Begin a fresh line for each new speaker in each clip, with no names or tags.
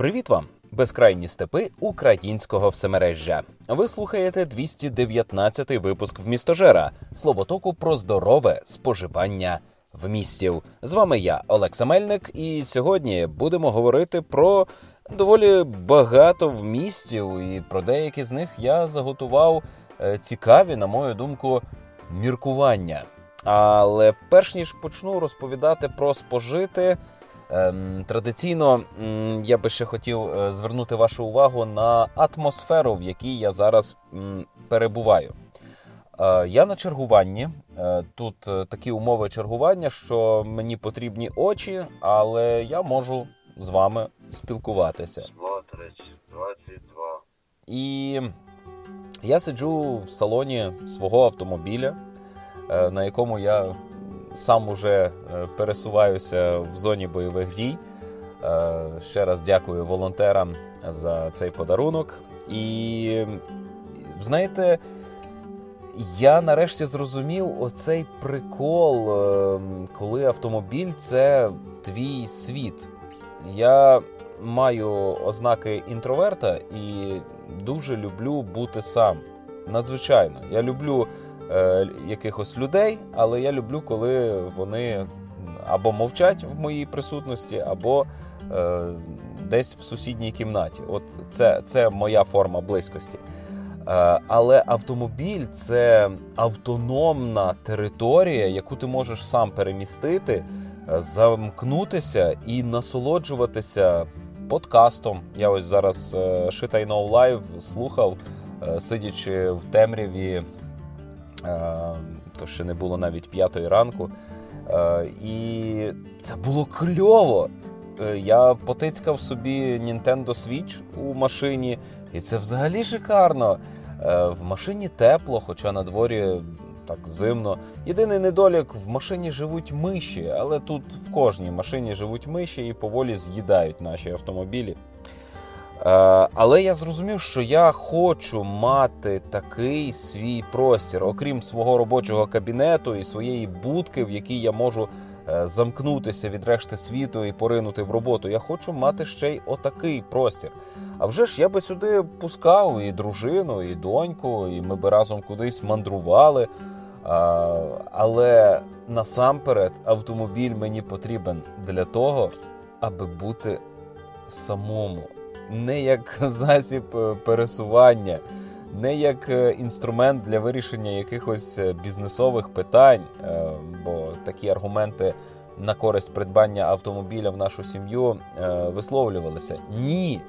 Привіт вам, безкрайні степи українського всемережжя. Ви слухаєте 219-й випуск в містожера словотоку про здорове споживання в містів. З вами я, Олекса Мельник, і сьогодні будемо говорити про доволі багато вмістів, і про деякі з них я заготував е, цікаві, на мою думку, міркування. Але перш ніж почну розповідати про спожити. Ем, традиційно я би ще хотів е, звернути вашу увагу на атмосферу, в якій я зараз перебуваю. Е, я на чергуванні. Е, тут такі умови чергування, що мені потрібні очі, але я можу з вами спілкуватися.
2, 30, 22.
І я сиджу в салоні свого автомобіля, на якому я сам уже е, пересуваюся в зоні бойових дій. Е, ще раз дякую волонтерам за цей подарунок. І знаєте, я нарешті зрозумів оцей прикол, е, коли автомобіль це твій світ. Я маю ознаки інтроверта і дуже люблю бути сам. Надзвичайно, я люблю е, якихось людей, але я люблю, коли вони або мовчать в моїй присутності, або е, десь в сусідній кімнаті. От це, це моя форма близькості. Е, але автомобіль це автономна територія, яку ти можеш сам перемістити, е, замкнутися і насолоджуватися подкастом. Я ось зараз Shit I Know Live слухав, сидячи в темряві то ще не було навіть п'ятої ранку. Е, і це було кльово. Е, я потицькав собі Nintendo Switch у машині, і це взагалі шикарно. В машині тепло, хоча на дворі так зимно. Єдиний недолік в машині живуть миші, але тут в кожній машині живуть миші і поволі з'їдають наші автомобілі. Е, але я зрозумів, що я хочу мати такий свій простір, окрім свого робочого кабінету і своєї будки, в якій я можу е, замкнутися від решти світу і поринути в роботу. Я хочу мати ще й отакий простір. А вже ж я би сюди пускав і дружину, і доньку, і ми би разом кудись мандрували. Але насамперед автомобіль мені потрібен для того, аби бути самому не як засіб е, пересування, не як е, інструмент для вирішення якихось е, бізнесових питань, бо такі аргументи на користь придбання автомобіля в нашу сім'ю висловлювалися. Ні.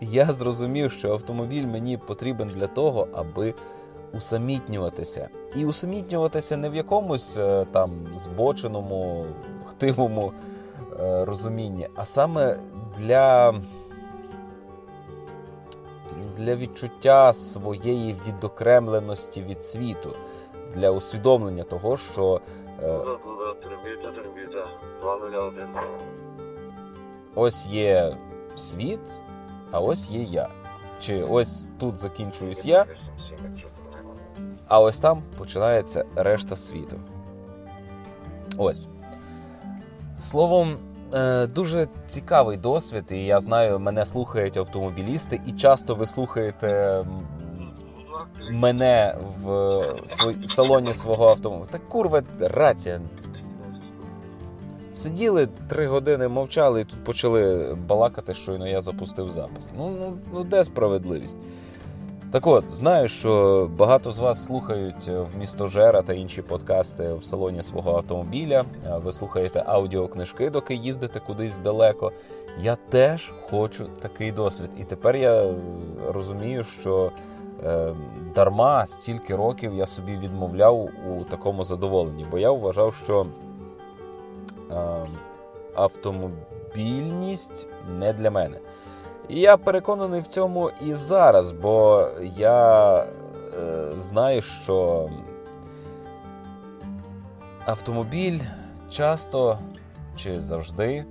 Я зрозумів, що автомобіль мені потрібен для того, аби усамітнюватися. І усамітнюватися не в якомусь там збоченому, хтивому розумінні, а саме для для відчуття своєї відокремленості від світу, для усвідомлення того, що е, ось є світ, а ось є я. Чи ось тут закінчуюсь я, а ось там починається решта світу. Ось. Словом. Е, дуже цікавий досвід, і я знаю, мене слухають автомобілісти, і часто ви слухаєте мене в салоні свого автомобіля. Так курва рація. Сиділи три години, мовчали, і тут почали балакати, щойно я запустив запис. Ну, ну, ну де справедливість? Так от, знаю, що багато з вас слухають е, в місто Жера та інші подкасти в салоні свого автомобіля. Ви слухаєте аудіокнижки, доки їздите кудись далеко. Я теж хочу такий досвід. І тепер я е, розумію, що е, дарма стільки років я собі відмовляв у такому задоволенні, бо я вважав, що е, автомобільність не для мене. І я переконаний в цьому і зараз, бо я е, знаю, що автомобіль часто чи завжди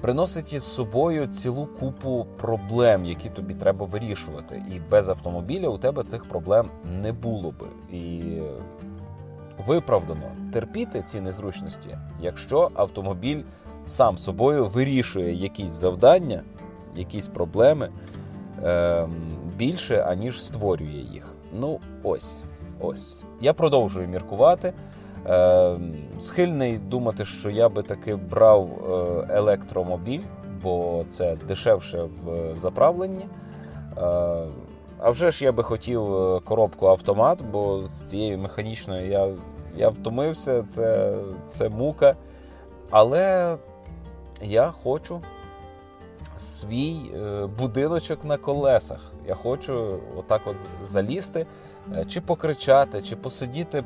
приносить із собою цілу купу проблем, які тобі треба вирішувати. І без автомобіля у тебе цих проблем не було би. І виправдано терпіти ці незручності, якщо автомобіль сам собою вирішує якісь завдання якісь проблеми е, більше, аніж створює їх. Ну, ось. ось. Я продовжую міркувати. Е, Схильний думати, що я би таки брав е, електромобіль, бо це дешевше в заправленні. Е, а вже ж я би хотів е, коробку автомат, бо з цією механічною я я втомився, це, це мука. Але я хочу свій е, будиночок на колесах. Я хочу отак от залізти, е, чи покричати, чи посидіти,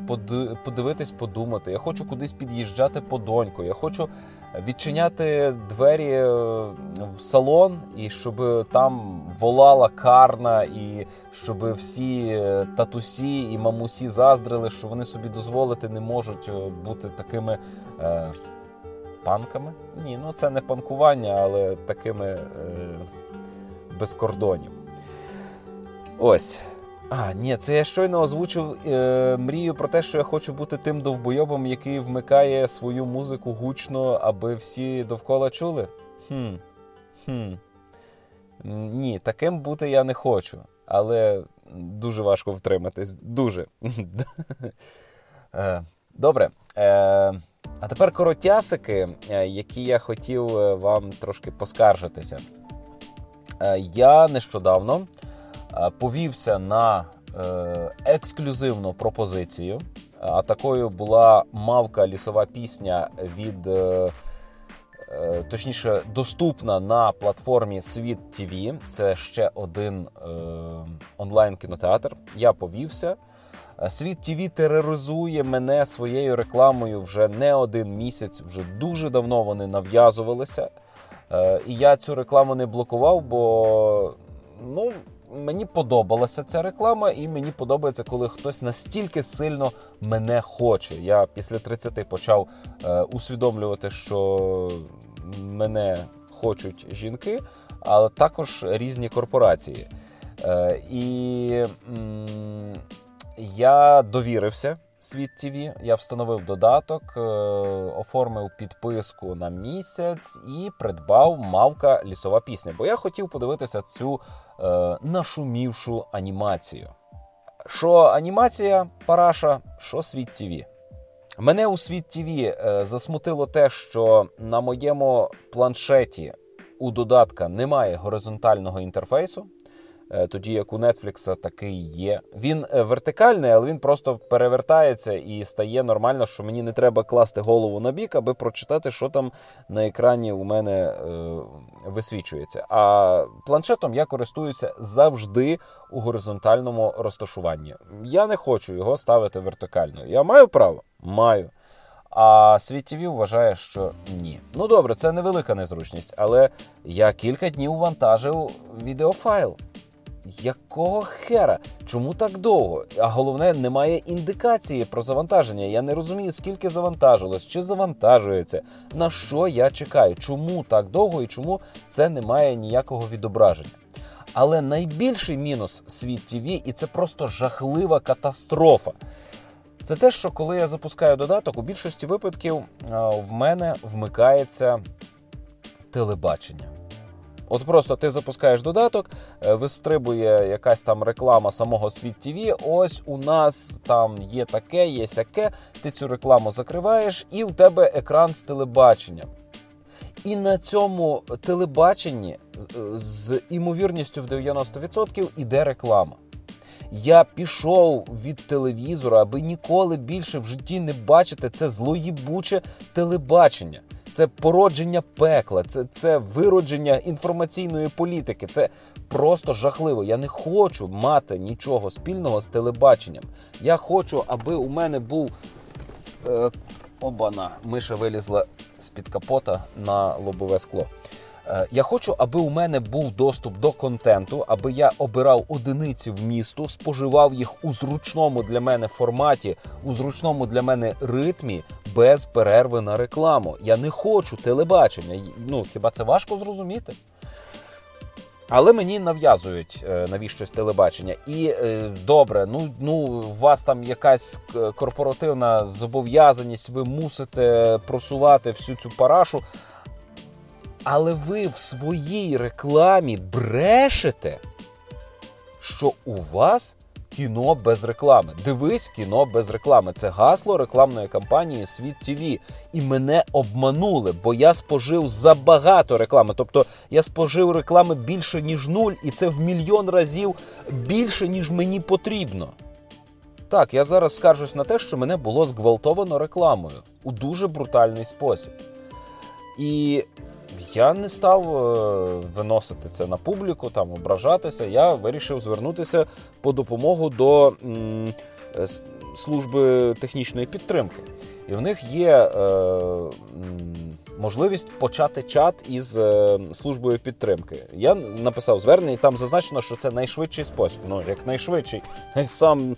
подивитись, подумати. Я хочу кудись під'їжджати по доньку. Я хочу відчиняти двері е, в салон, і щоб там волала карна, і щоб всі татусі і мамусі заздрили, що вони собі дозволити не можуть бути такими панками. Ні, ну це не панкування, але такими е, без кордонів. Ось. А, ні, це я щойно озвучив е, мрію про те, що я хочу бути тим довбойобом, який вмикає свою музику гучно, аби всі довкола чули. Хм. Хм. Ні, таким бути я не хочу. Але дуже важко втриматись. Дуже. Е, добре. Е, а тепер коротясики, е, які я хотів е, вам трошки поскаржитися. Е, я нещодавно повівся на ексклюзивну пропозицію. А такою була мавка лісова пісня від, точніше, доступна на платформі Світ ТВ. Це ще один онлайн-кінотеатр. Я повівся. Світ ТВ тероризує мене своєю рекламою вже не один місяць, вже дуже давно вони нав'язувалися. Е, і я цю рекламу не блокував, бо ну, мені подобалася ця реклама, і мені подобається, коли хтось настільки сильно мене хоче. Я після 30 почав е, усвідомлювати, що мене хочуть жінки, але також різні корпорації. Е, і я довірився світ ТВ, я встановив додаток, е, оформив підписку на місяць і придбав мавка лісова пісня. Бо я хотів подивитися цю е, нашумівшу анімацію. Що анімація параша, що світ ТВ. Мене у світ ТВ е, засмутило те, що на моєму планшеті у додатка немає горизонтального інтерфейсу. Е, тоді як у Netflix такий є. Він е, вертикальний, але він просто перевертається і стає нормально, що мені не треба класти голову на бік, аби прочитати, що там на екрані у мене е, висвічується. А планшетом я користуюся завжди у горизонтальному розташуванні. Я не хочу його ставити вертикально. Я маю право? Маю. А світ вважає, що ні. Ну добре, це невелика незручність, але я кілька днів вантажив відеофайл. Якого хера? Чому так довго? А головне, немає індикації про завантаження. Я не розумію, скільки завантажилось, чи завантажується, на що я чекаю, чому так довго і чому це не має ніякого відображення. Але найбільший мінус світ ТВ, і це просто жахлива катастрофа. Це те, що коли я запускаю додаток, у більшості випадків в мене вмикається телебачення. От просто ти запускаєш додаток, е, вистрибує якась там реклама самого світ ТВ. Ось у нас там є таке, є сяке. Ти цю рекламу закриваєш, і у тебе екран з телебаченням. І на цьому телебаченні з імовірністю в 90% іде реклама. Я пішов від телевізора, аби ніколи більше в житті не бачити це злоїбуче телебачення це породження пекла, це це виродження інформаційної політики. Це просто жахливо. Я не хочу мати нічого спільного з телебаченням. Я хочу, аби у мене був. Е, Обана, миша вилізла з-під капота на лобове скло. Е, я хочу, аби у мене був доступ до контенту, аби я обирав одиниці в місту, споживав їх у зручному для мене форматі, у зручному для мене ритмі, без перерви на рекламу. Я не хочу телебачення. Ну хіба це важко зрозуміти? Але мені нав'язують е, навіщось телебачення. І е, добре, ну ну у вас там якась корпоративна зобов'язаність, ви мусите просувати всю цю парашу. Але ви в своїй рекламі брешете, що у вас кіно без реклами. Дивись кіно без реклами. Це гасло рекламної кампанії Світ ТВ. І мене обманули, бо я спожив забагато реклами. Тобто я спожив реклами більше, ніж нуль, і це в мільйон разів більше, ніж мені потрібно. Так, я зараз скаржусь на те, що мене було зґвалтовано рекламою у дуже брутальний спосіб. І я не став е, виносити це на публіку, там ображатися. Я вирішив звернутися по допомогу до м, служби технічної підтримки. І в них є е, можливість почати чат із е, службою підтримки. Я написав звернення, і там зазначено, що це найшвидший спосіб. Ну, як найшвидший, сам е,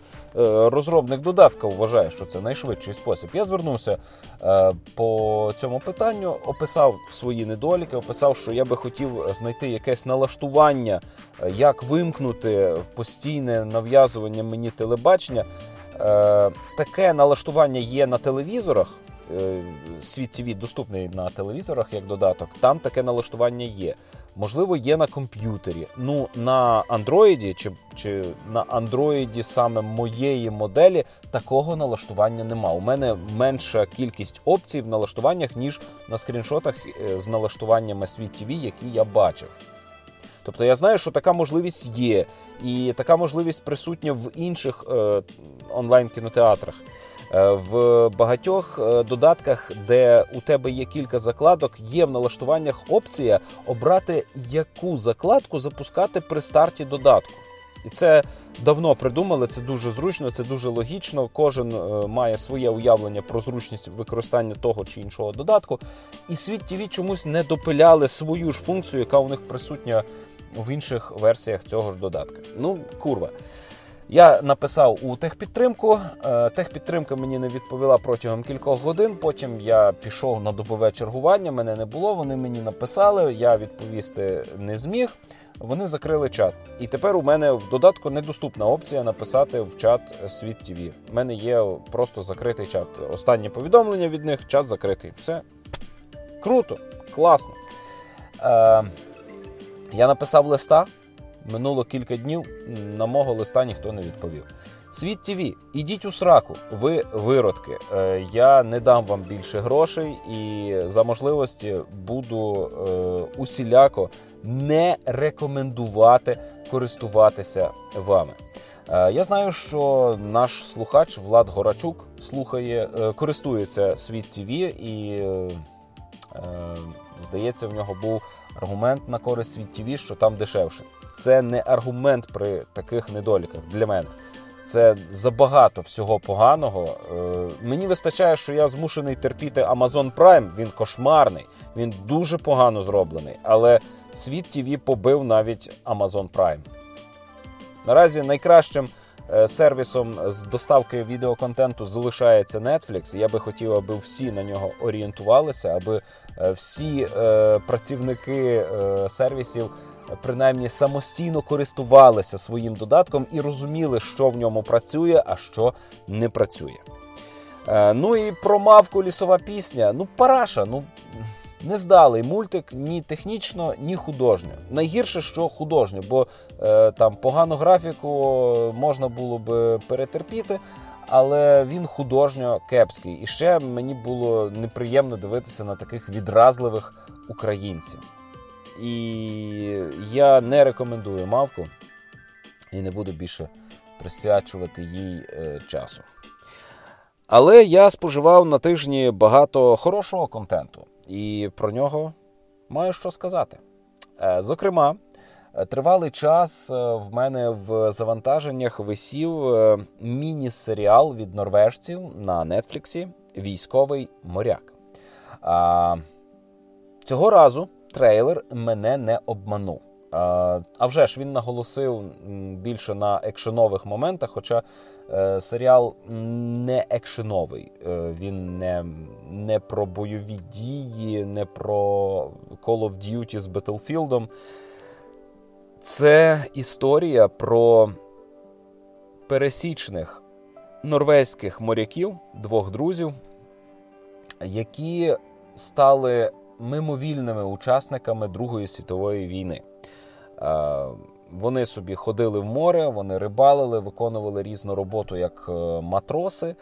розробник додатка вважає, що це найшвидший спосіб. Я звернувся е, по цьому питанню, описав свої недоліки, описав, що я би хотів знайти якесь налаштування, як вимкнути постійне нав'язування мені телебачення. Таке налаштування є на телевізорах. Е, Світ ТВ доступний на телевізорах як додаток. Там таке налаштування є. Можливо, є на комп'ютері. Ну на андроїді чи чи на андроїді саме моєї моделі такого налаштування нема. У мене менша кількість опцій в налаштуваннях, ніж на скріншотах е, з налаштуваннями світ ТВ, які я бачив. Тобто я знаю, що така можливість є, і така можливість присутня в інших е, онлайн-кінотеатрах. Е, в багатьох е, додатках, де у тебе є кілька закладок, є в налаштуваннях опція обрати, яку закладку запускати при старті додатку. І це давно придумали, це дуже зручно, це дуже логічно. Кожен е, має своє уявлення про зручність використання того чи іншого додатку. І світ ТВ чомусь не допиляли свою ж функцію, яка у них присутня в інших версіях цього ж додатка. Ну, курва. Я написав у техпідтримку. Е, техпідтримка мені не відповіла протягом кількох годин. Потім я пішов на добове чергування. Мене не було. Вони мені написали. Я відповісти не зміг. Вони закрили чат. І тепер у мене в додатку недоступна опція написати в чат Світ ТВ. У мене є просто закритий чат. Останнє повідомлення від них, чат закритий. Все круто, класно. Е, Я написав листа. Минуло кілька днів, на мого листа ніхто не відповів. Світ ТВ, ідіть у сраку, ви виродки. Е, я не дам вам більше грошей і за можливості буду е, усіляко не рекомендувати користуватися вами. Е, я знаю, що наш слухач Влад Горачук слухає, користується світ ТВ і здається, в нього був аргумент на користь світ ТВ, що там дешевше це не аргумент при таких недоліках для мене. Це забагато всього поганого. Е, мені вистачає, що я змушений терпіти Amazon Prime. Він кошмарний, він дуже погано зроблений. Але світ ТВ побив навіть Amazon Prime. Наразі найкращим е, сервісом з доставки відеоконтенту залишається Netflix. Я би хотів, аби всі на нього орієнтувалися, аби е, всі працівники сервісів принаймні самостійно користувалися своїм додатком і розуміли, що в ньому працює, а що не працює. Е, ну і про мавку лісова пісня. Ну, параша, ну не здалий мультик ні технічно, ні художньо. Найгірше, що художньо, бо е, там погану графіку можна було би перетерпіти. Але він художньо кепський. І ще мені було неприємно дивитися на таких відразливих українців. І я не рекомендую мавку і не буду більше присвячувати їй е, часу. Але я споживав на тижні багато хорошого контенту, і про нього маю що сказати. Е, зокрема, тривалий час е, в мене в завантаженнях висів міні-серіал від норвежців на Нетфліксі Військовий моряк. Цього разу трейлер мене не обманув. А вже ж він наголосив більше на екшенових моментах, хоча е, серіал не екшеновий. Е, він не не про бойові дії, не про Call of Duty з Battlefield. Це історія про пересічних норвезьких моряків, двох друзів, які стали мимовільними учасниками Другої світової війни. Вони собі ходили в море, вони рибалили, виконували різну роботу як е, матроси.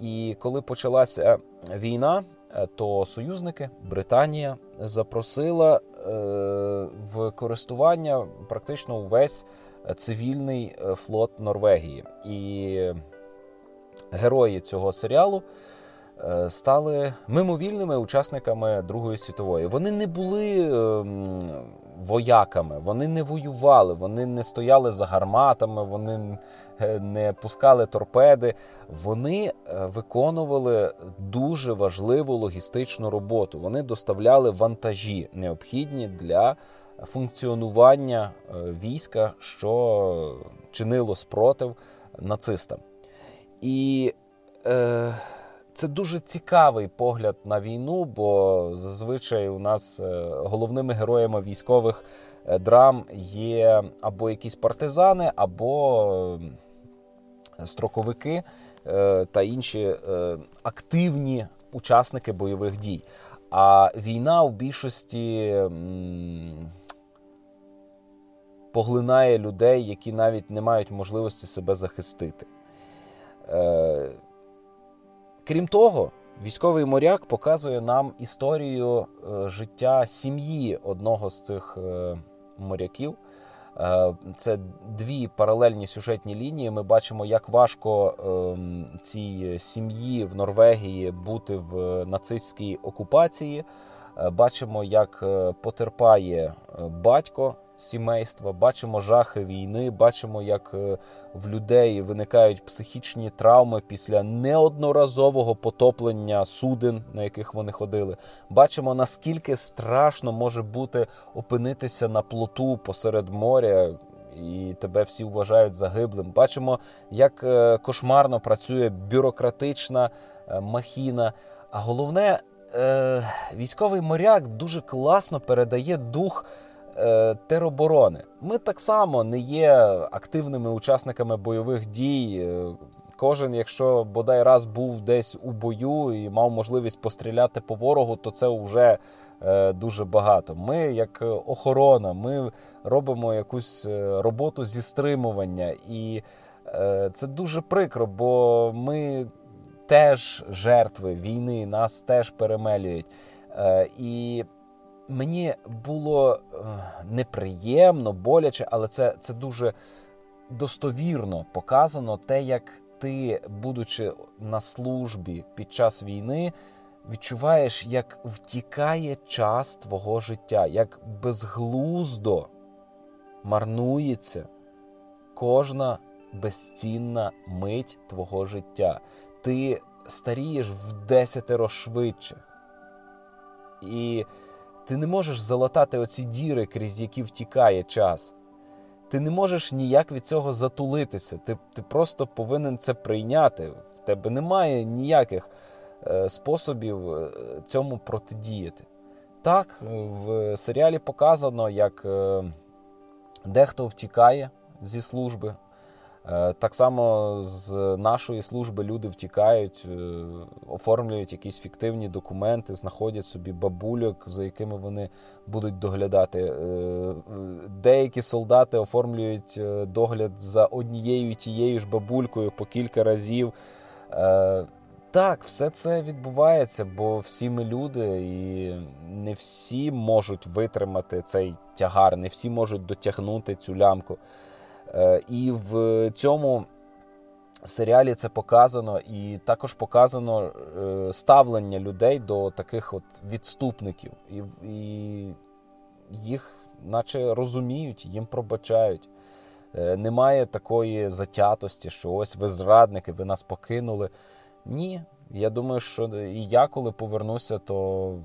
І коли почалася війна, е, то союзники Британія запросила е, в користування практично увесь цивільний флот Норвегії. І герої цього серіалу Е, стали мимовільними учасниками Другої світової. Вони не були ем, вояками, вони не воювали, вони не стояли за гарматами, вони е, не пускали торпеди. Вони е, виконували дуже важливу логістичну роботу. Вони доставляли вантажі, необхідні для функціонування війська, що чинило спротив нацистам. І е, це дуже цікавий погляд на війну, бо зазвичай у нас е, головними героями військових е, драм є або якісь партизани, або строковики е, та інші активні учасники бойових дій. А війна в більшості поглинає людей, які навіть не мають можливості себе захистити. Крім того, військовий моряк показує нам історію е, життя сім'ї одного з цих е, моряків. Е, це дві паралельні сюжетні лінії. Ми бачимо, як важко ем, цій сім'ї в Норвегії бути в нацистській окупації. Бачимо, як потерпає батько сімейства, бачимо жахи війни, бачимо, як е, в людей виникають психічні травми після неодноразового потоплення суден, на яких вони ходили. Бачимо, наскільки страшно може бути опинитися на плоту посеред моря. І тебе всі вважають загиблим. Бачимо, як е, кошмарно працює бюрократична е, махіна. А головне, військовий моряк дуже класно передає дух тероборони. Ми так само не є активними учасниками бойових дій. Е, кожен, якщо бодай раз був десь у бою і мав можливість постріляти по ворогу, то це вже е, дуже багато. Ми, як охорона, ми робимо якусь роботу зі стримування, і це дуже прикро, бо ми теж жертви війни, нас теж перемелюють. І мені було е, неприємно, боляче, але це, це дуже достовірно показано те, як ти, будучи на службі під час війни, відчуваєш, як втікає час твого життя, як безглуздо марнується кожна безцінна мить твого життя. Ти старієш в десятеро швидше. І ти не можеш залатати оці діри, крізь які втікає час. Ти не можеш ніяк від цього затулитися. Ти ти просто повинен це прийняти. В тебе немає ніяких е, способів е, цьому протидіяти. Так, в серіалі показано, як е, дехто втікає зі служби, Е, так само з нашої служби люди втікають, е, оформлюють якісь фіктивні документи, знаходять собі бабульок, за якими вони будуть доглядати. Е, деякі солдати оформлюють догляд за однією тією ж бабулькою по кілька разів. Так, все це відбувається, бо всі ми люди, і не всі можуть витримати цей тягар, не всі можуть дотягнути цю лямку. Е, і в цьому серіалі це показано, і також показано е, ставлення людей до таких от відступників. І, і їх, наче розуміють, їм пробачають. Е, немає такої затятості, що ось ви зрадники, ви нас покинули. Ні. Я думаю, що і я, коли повернуся, то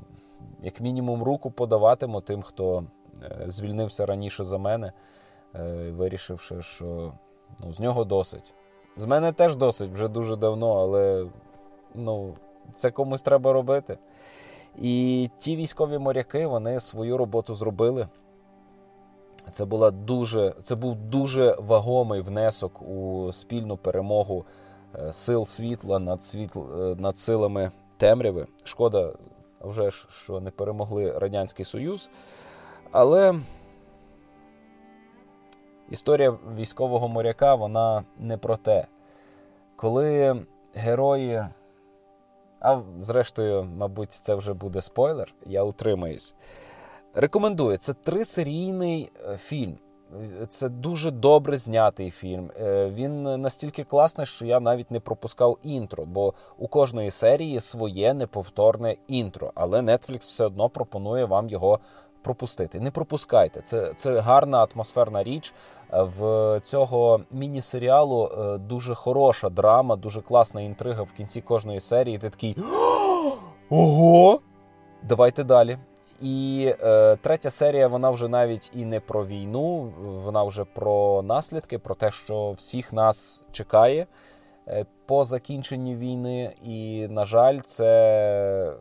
як мінімум руку подаватиму тим, хто звільнився раніше за мене. Е, вирішивши, що ну, з нього досить. З мене теж досить вже дуже давно, але ну, це комусь треба робити. І ті військові моряки вони свою роботу зробили. Це була дуже, це був дуже вагомий внесок у спільну перемогу е, сил світла над світл, е, над силами темряви. Шкода, вже ж що не перемогли Радянський Союз. Але історія військового моряка вона не про те. Коли герої. А зрештою, мабуть, це вже буде спойлер, я утримаюсь. Рекомендую, це трисерійний е, фільм. Це дуже добре знятий фільм. Е, він настільки класний, що я навіть не пропускав інтро, бо у кожної серії своє неповторне інтро. Але Netflix все одно пропонує вам його пропустити. Не пропускайте. Це це гарна атмосферна річ. Е, в цього міні-серіалу е, дуже хороша драма, дуже класна інтрига в кінці кожної серії. Ти такий ого! Давайте далі. І е, третя серія, вона вже навіть і не про війну, вона вже про наслідки, про те, що всіх нас чекає е, по закінченні війни. І, на жаль, це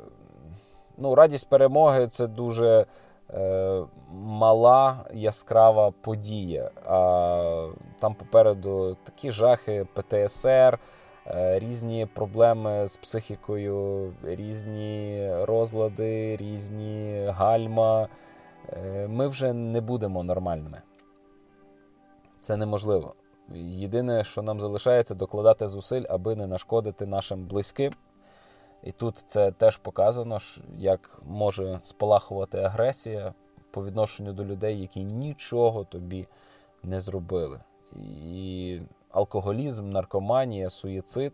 ну, радість перемоги це дуже мала яскрава подія. А там попереду такі жахи ПТСР. Е, різні проблеми з психікою, різні розлади, різні гальма. Е, ми вже не будемо нормальними. Це неможливо. Єдине, що нам залишається, докладати зусиль, аби не нашкодити нашим близьким. І тут це теж показано, як може спалахувати агресія по відношенню до людей, які нічого тобі не зробили. І алкоголізм, наркоманія, суїцид.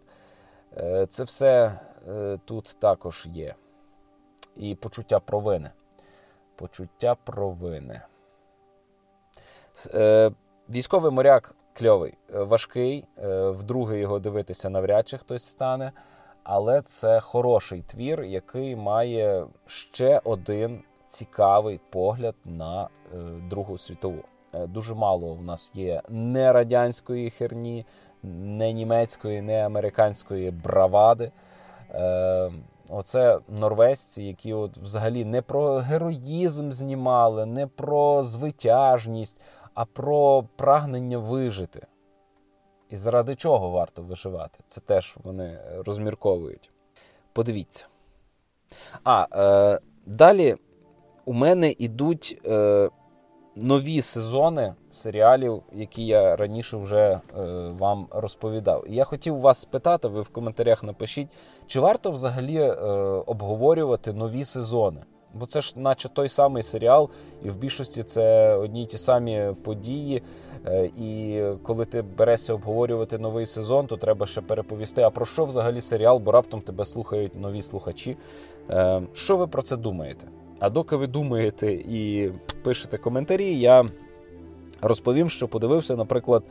Е, це все е, тут також є. І почуття провини. Почуття провини. Е, військовий моряк кльовий, важкий. Вдруге його дивитися навряд чи хтось стане. Але це хороший твір, який має ще один цікавий погляд на Другу світову. Е, дуже мало у нас є не радянської херні, не німецької, не американської бравади. Е, Оце норвезці, які от взагалі не про героїзм знімали, не про звитяжність, а про прагнення вижити. І заради чого варто виживати? Це теж вони розмірковують. Подивіться. А е, далі у мене йдуть е, нові сезони серіалів, які я раніше вже е, вам розповідав. І я хотів вас спитати, ви в коментарях напишіть, чи варто взагалі е, обговорювати нові сезони? Бо це ж, наче той самий серіал, і в більшості це одні й ті самі події. Е, і коли ти берешся обговорювати новий сезон, то треба ще переповісти. А про що взагалі серіал? Бо раптом тебе слухають нові слухачі. Е, що ви про це думаєте? А доки ви думаєте і пишете коментарі, я розповім, що подивився, наприклад,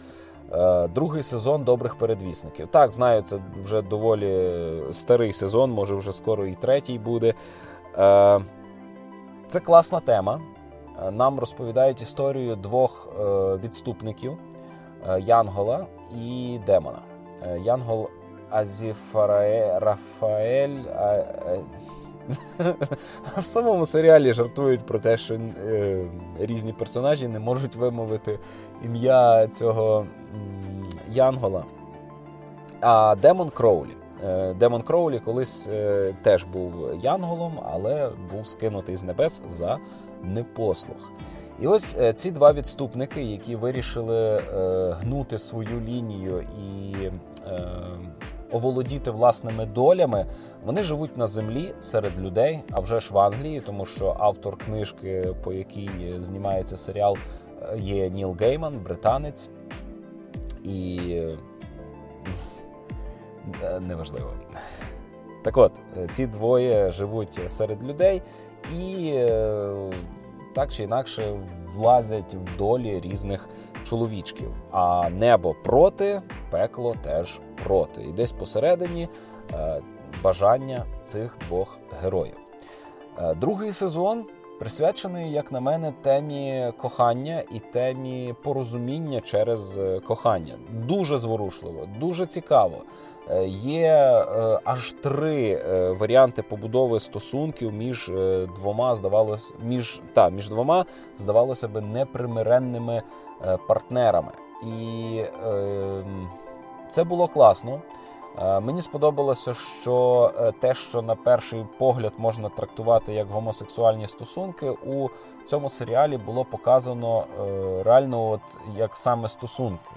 е, другий сезон добрих передвісників. Так, знаю, це вже доволі старий сезон, може вже скоро і третій буде. Е, це класна тема. Е, нам розповідають історію двох відступників Янгола і Демона. Янгол Азіфараель Рафаель. В самому серіалі жартують про те, що е, різні персонажі не можуть вимовити ім'я цього Янгола. А Демон Кроулі. Е, Демон Кроулі колись е, теж був Янголом, але був скинутий з небес за непослух. І ось е, ці два відступники, які вирішили гнути свою лінію і. Оволодіти власними долями, вони живуть на землі серед людей, а вже ж в Англії, тому що автор книжки, по якій знімається серіал, є Ніл Гейман, британець. І неважливо. Так от, ці двоє живуть серед людей і е, так чи інакше влазять в долі різних чоловічків. А небо проти, пекло теж проти. І десь посередині е, бажання цих двох героїв. Е, другий сезон присвячений, як на мене, темі кохання і темі порозуміння через е, кохання. Дуже зворушливо, дуже цікаво. Є аж три варіанти побудови стосунків між двома, здавалося, між та між двома здавалося би непримиренними партнерами. І е, це було класно. Е, мені сподобалося, що е, те, що на перший погляд можна трактувати як гомосексуальні стосунки, у цьому серіалі було показано е, реально, от як саме стосунки.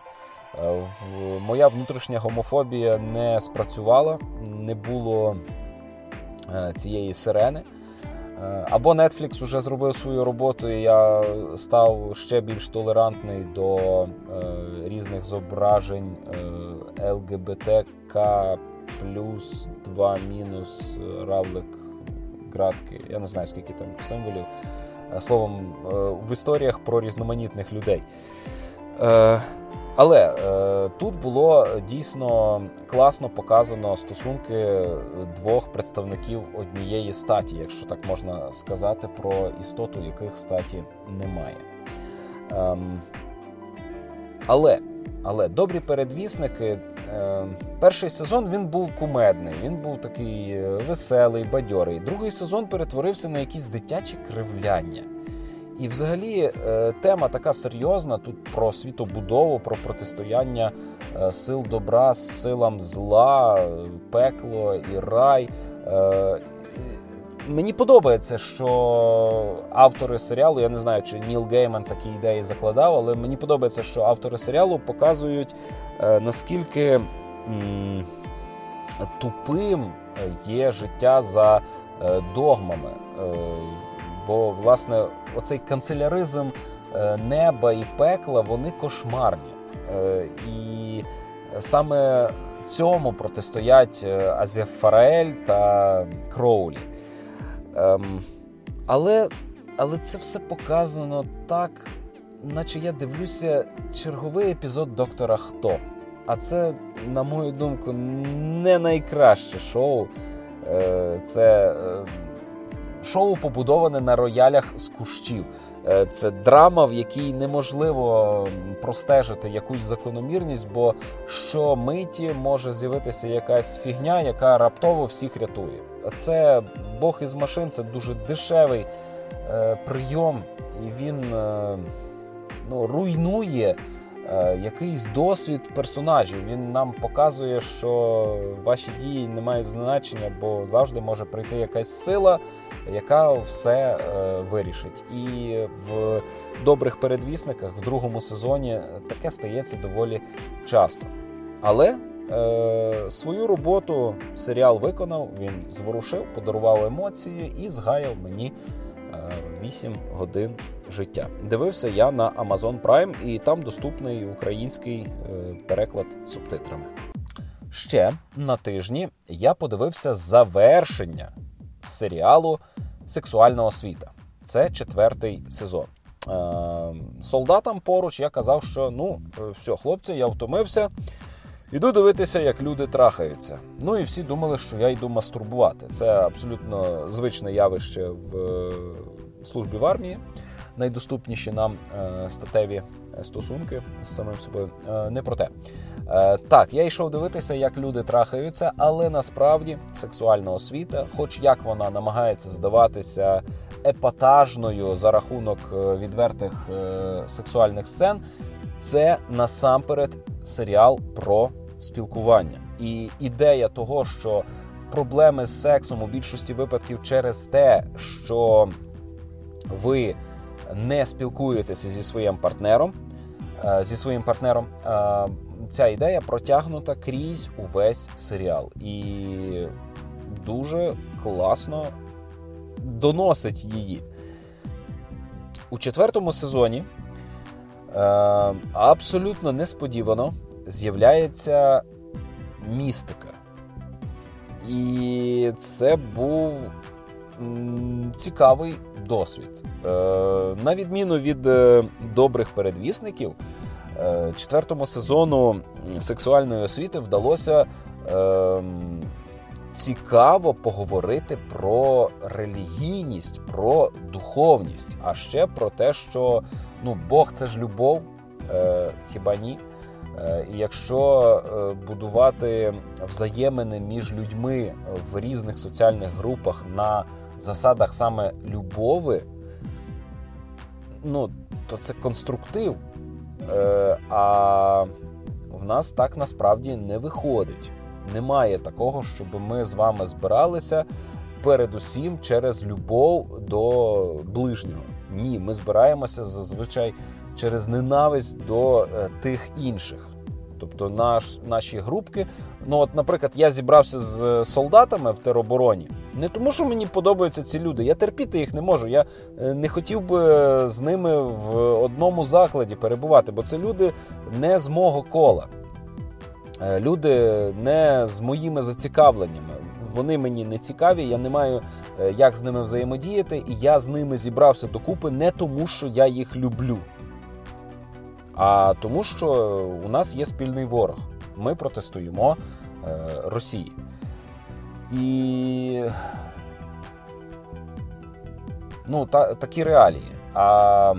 Моя внутрішня гомофобія не спрацювала, не було цієї сирени. Або Netflix вже зробив свою роботу, і я став ще більш толерантний до е, різних зображень е, ЛГБТК плюс 2 мінус равлик градки. Я не знаю, скільки там символів. Словом, е, в історіях про різноманітних людей. Е, але е, тут було дійсно класно показано стосунки двох представників однієї статі, якщо так можна сказати, про істоту, яких статі немає. Ем, але але добрі передвісники. Е, перший сезон він був кумедний, він був такий веселий, бадьорий. Другий сезон перетворився на якісь дитячі кривляння. І, взагалі, е, тема така серйозна тут про світобудову, про протистояння е, сил добра з силам зла, пекло і рай. Е, мені подобається, що автори серіалу, я не знаю, чи Ніл Гейман такі ідеї закладав, але мені подобається, що автори серіалу показують наскільки тупим є життя за догмами. Бо, власне, оцей канцеляризм е, неба і пекла вони кошмарні. Е, і саме цьому протистоять е, Азефараель та Кроулі. Ем, але, Але це все показано так, наче я дивлюся черговий епізод доктора Хто. А це, на мою думку, не найкраще шоу. Це шоу побудоване на роялях з кущів. Е, це драма, в якій неможливо простежити якусь закономірність, бо що миті може з'явитися якась фігня, яка раптово всіх рятує. Це Бог із машин це дуже дешевий е, прийом, і він е, ну, руйнує. Якийсь досвід персонажів він нам показує, що ваші дії не мають значення, бо завжди може прийти якась сила, яка все е, вирішить. І в добрих передвісниках в другому сезоні таке стається доволі часто. Але е, свою роботу серіал виконав, він зворушив, подарував емоції і згаяв мені е, 8 годин життя. Дивився я на Amazon Prime, і там доступний український е, переклад субтитрами. Ще на тижні я подивився завершення серіалу Сексуальна освіта. Це четвертий сезон. Е, солдатам поруч я казав, що ну, все, хлопці, я втомився. Іду дивитися, як люди трахаються. Ну і всі думали, що я йду мастурбувати. Це абсолютно звичне явище в е, службі в армії. Найдоступніші нам е, статеві стосунки з самим собою. Не про те. Е, так, я йшов дивитися, як люди трахаються, але насправді сексуальна освіта, хоч як вона намагається здаватися епатажною за рахунок е, відвертих е, сексуальних сцен, це насамперед серіал про спілкування. І ідея того, що проблеми з сексом у більшості випадків через те, що ви не спілкуєтеся зі своїм партнером, зі своїм партнером ця ідея протягнута крізь увесь серіал. І дуже класно доносить її. У четвертому сезоні е, абсолютно несподівано з'являється містика. І це був цікавий досвід. Е, на відміну від е, добрих передвісників, Е, четвертому сезону сексуальної освіти вдалося цікаво поговорити про релігійність, про духовність, а ще про те, що ну, Бог це ж любов, хіба ні? І якщо будувати взаємини між людьми в різних соціальних групах на засадах саме любови, ну, то це конструктив. Е, а в нас так насправді не виходить. Немає такого, щоб ми з вами збиралися передусім через любов до ближнього. Ні, ми збираємося зазвичай через ненависть до е, тих інших. Тобто наш, наші групки. Ну, от, наприклад, я зібрався з солдатами в теробороні. Не тому, що мені подобаються ці люди. Я терпіти їх не можу. Я е, не хотів би з ними в одному закладі перебувати, бо це люди не з мого кола. Е, люди не з моїми зацікавленнями. Вони мені не цікаві, я не маю е, як з ними взаємодіяти, і я з ними зібрався докупи не тому, що я їх люблю, а тому, що у нас є спільний ворог. Ми протестуємо е, Росії. І ну, та, такі реалії. А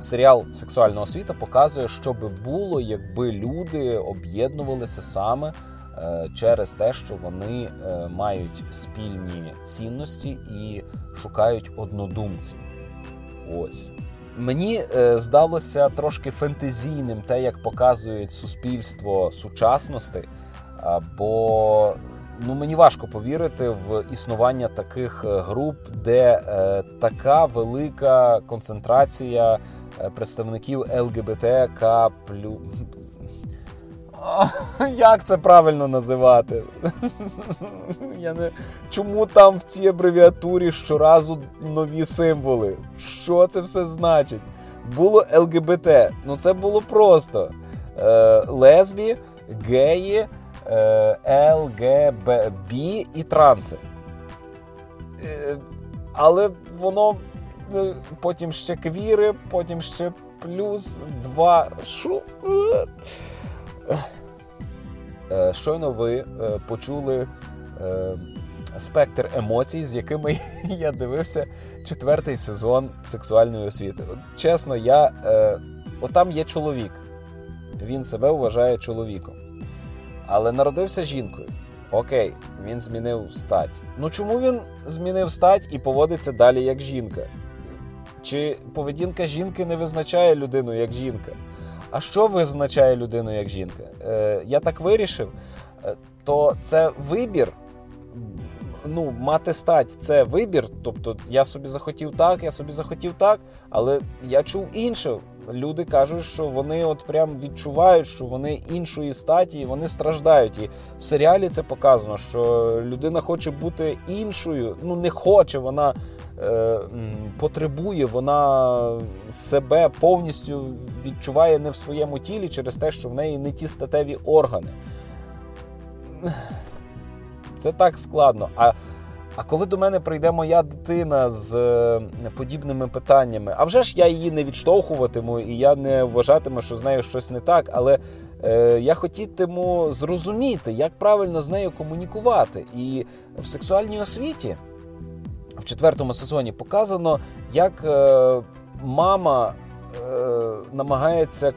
серіал Сексуальна освіта показує, що би було, якби люди об'єднувалися саме е, через те, що вони е, мають спільні цінності і шукають однодумців. Ось. Мені е, здалося трошки фентезійним те, як показують суспільство сучасності, бо ну мені важко повірити в існування таких груп, де е, така велика концентрація е, представників ЛГБТК Як це правильно називати? Я не... Чому там в цій абревіатурі щоразу нові символи? Що це все значить? Було ЛГБТ. Ну це було просто Е, лесбі, геї, е, ЛГБ і транси. Е, але воно е, потім ще квіри, потім ще плюс два. Шу? Е, щойно ви е, почули е, спектр емоцій, з якими я дивився четвертий сезон сексуальної освіти. Чесно, я отам є чоловік. Він себе вважає чоловіком. Але народився жінкою. Окей, він змінив стать. Ну чому він змінив стать і поводиться далі як жінка? Чи поведінка жінки не визначає людину як жінка? А що визначає людину як жінка? Е, Я так вирішив, е, то це вибір. Ну, мати стать це вибір. Тобто я собі захотів так, я собі захотів так, але я чув інше. Люди кажуть, що вони от прям відчувають, що вони іншої статі, і вони страждають. І в серіалі це показано, що людина хоче бути іншою. Ну не хоче, вона потребує, вона себе повністю відчуває не в своєму тілі через те, що в неї не ті статеві органи. Це так складно. А а коли до мене прийде моя дитина з е, подібними питаннями, а вже ж я її не відштовхуватиму, і я не вважатиму, що з нею щось не так, але е, я хотітиму зрозуміти, як правильно з нею комунікувати. І в сексуальній освіті в четвертому сезоні показано, як е, мама е, намагається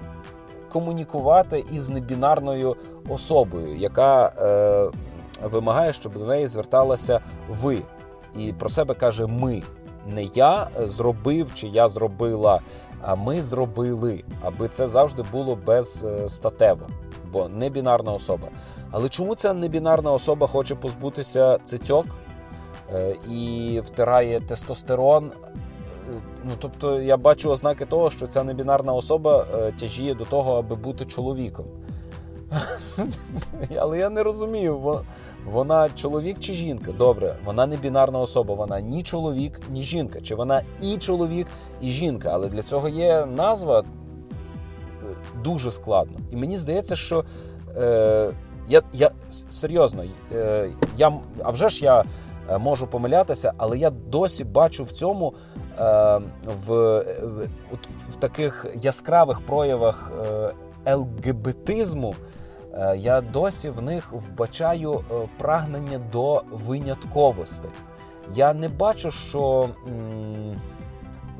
комунікувати із небінарною особою, яка е, вимагає, щоб до неї зверталася ви. І про себе каже ми. Не я зробив чи я зробила, а ми зробили, аби це завжди було безстатево, бо не бінарна особа. Але чому ця небінарна особа хоче позбутися цицьок? Е, і втирає тестостерон. Ну, Тобто я бачу ознаки того, що ця небінарна особа е, тяжіє до того, аби бути чоловіком. Але я не розумію, вона чоловік чи жінка. Добре, вона не бінарна особа, вона ні чоловік, ні жінка. Чи вона і чоловік, і жінка. Але для цього є назва е, дуже складно. І мені здається, що е, я я серйозно, е, я, а вже ж я Е, можу помилятися, але я досі бачу в цьому е, в, в, в таких яскравих проявах е, ЛГБТизму. Я досі в них вбачаю прагнення до винятковості. Я не бачу, що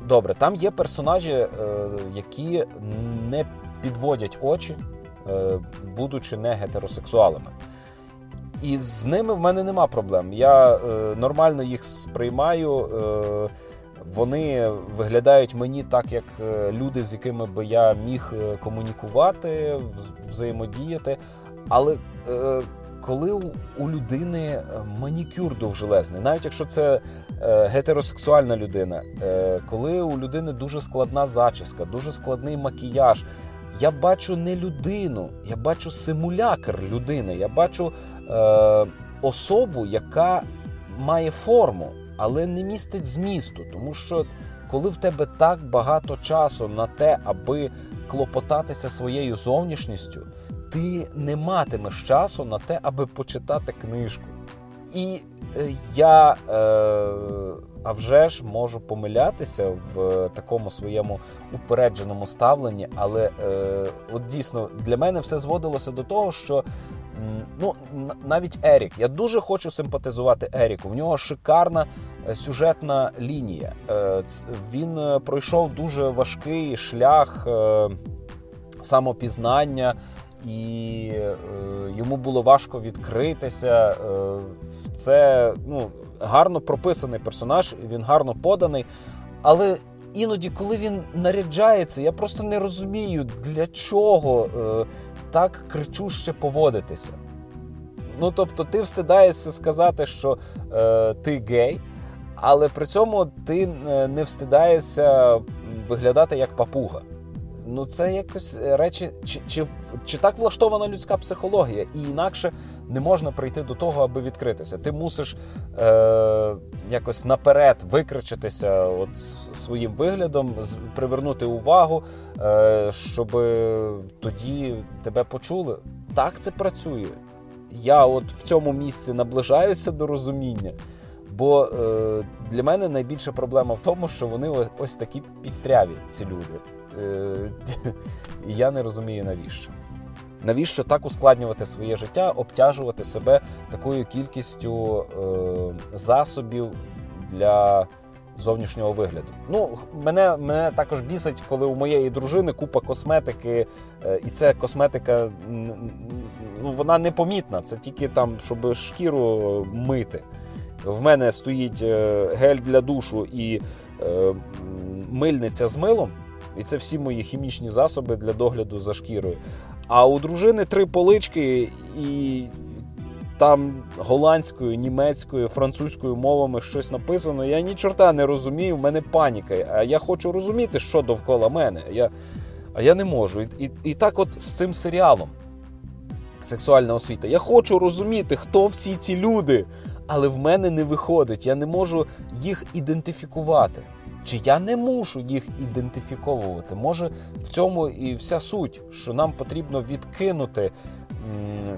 добре, там є персонажі, які не підводять очі, будучи не гетеросексуалами. І з ними в мене нема проблем. Я е, нормально їх сприймаю. Е, вони виглядають мені так, як е, люди, з якими би я міг е, комунікувати, взаємодіяти. Але е, коли у, людини манікюр довжелезний, навіть якщо це е, гетеросексуальна людина, е, коли у людини дуже складна зачіска, дуже складний макіяж, я бачу не людину, я бачу симулякр людини, я бачу е, особу, яка має форму, але не містить змісту, тому що коли в тебе так багато часу на те, аби клопотатися своєю зовнішністю, ти не матимеш часу на те, аби почитати книжку. І е, я е, а вже ж можу помилятися в такому своєму упередженому ставленні, але е, от дійсно для мене все зводилося до того, що ну навіть Ерік, я дуже хочу симпатизувати Еріку. В нього шикарна сюжетна лінія. Він пройшов дуже важкий шлях самопізнання. І е, йому було важко відкритися. Е, це ну, гарно прописаний персонаж, він гарно поданий. Але іноді, коли він наряджається, я просто не розумію, для чого е, так кричуще поводитися. Ну, тобто, ти встидаєшся сказати, що е, ти гей, але при цьому ти е, не встидаєшся виглядати як папуга. Ну, це якось речі, чи чи, чи так влаштована людська психологія, і інакше не можна прийти до того, аби відкритися. Ти мусиш е, якось наперед викричитися от своїм виглядом, привернути увагу, е, щоб тоді тебе почули. Так це працює. Я от в цьому місці наближаюся до розуміння. Бо е, для мене найбільша проблема в тому, що вони ось такі пістряві, ці люди. Е, і я не розумію навіщо. Навіщо так ускладнювати своє життя, обтяжувати себе такою кількістю е, засобів для зовнішнього вигляду? Ну, мене мене також бісить, коли у моєї дружини купа косметики, е, і ця косметика ну, вона непомітна. Це тільки там, щоб шкіру мити. В мене стоїть е, гель для душу і е, мильниця з милом. І це всі мої хімічні засоби для догляду за шкірою. А у дружини три полички, і там голландською, німецькою, французькою мовами щось написано. Я ні чорта не розумію, в мене паніка. А я хочу розуміти, що довкола мене. Я, А я не можу. І, і, і так, от з цим серіалом. Сексуальна освіта. Я хочу розуміти, хто всі ці люди, але в мене не виходить. Я не можу їх ідентифікувати. Чи я не мушу їх ідентифіковувати? Може, в цьому і вся суть, що нам потрібно відкинути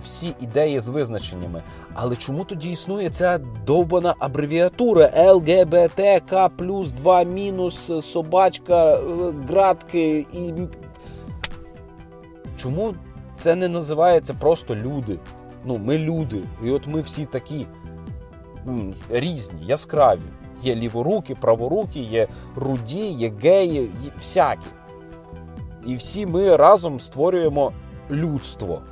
всі ідеї з визначеннями. Але чому тоді існує ця довбана абревіатура ЛГБТК плюс 2 мінус собачка, е, градки і. Чому це не називається просто люди? Ну, ми люди. І от ми всі такі різні, яскраві. Є ліворуки, праворуки, є руді, є геї, всякі. І всі ми разом створюємо людство.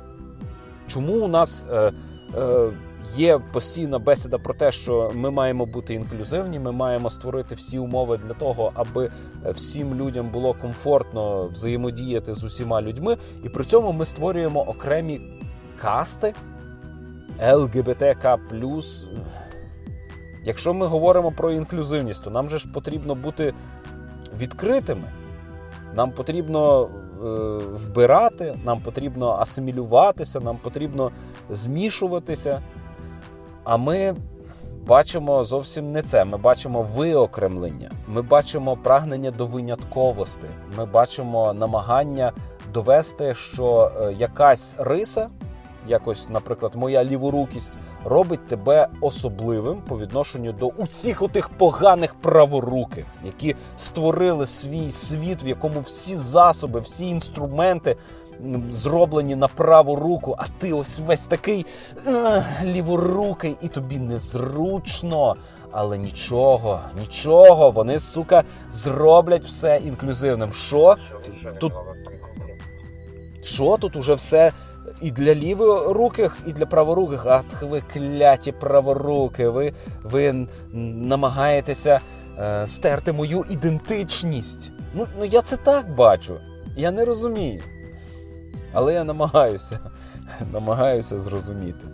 Чому у нас е, е, є постійна бесіда про те, що ми маємо бути інклюзивні, ми маємо створити всі умови для того, аби всім людям було комфортно взаємодіяти з усіма людьми, і при цьому ми створюємо окремі касти ЛГБТК Якщо ми говоримо про інклюзивність, то нам же ж потрібно бути відкритими. Нам потрібно е, вбирати, нам потрібно асимілюватися, нам потрібно змішуватися. А ми бачимо зовсім не це. Ми бачимо виокремлення, ми бачимо прагнення до винятковості, ми бачимо намагання довести, що е, якась риса якось, наприклад, моя ліворукість робить тебе особливим по відношенню до усіх отих поганих праворуких, які створили свій світ, в якому всі засоби, всі інструменти. Зроблені на праву руку, а ти ось весь такий е, ліворукий, і тобі незручно. Але нічого, нічого, вони, сука, зроблять все інклюзивним. Що? Тут що тут уже все і для ліворуких, і для праворуких. Ах, ви кляті праворуки, ви ви намагаєтеся е, стерти мою ідентичність. Ну, ну я це так бачу. Я не розумію. Але я намагаюся. намагаюся зрозуміти.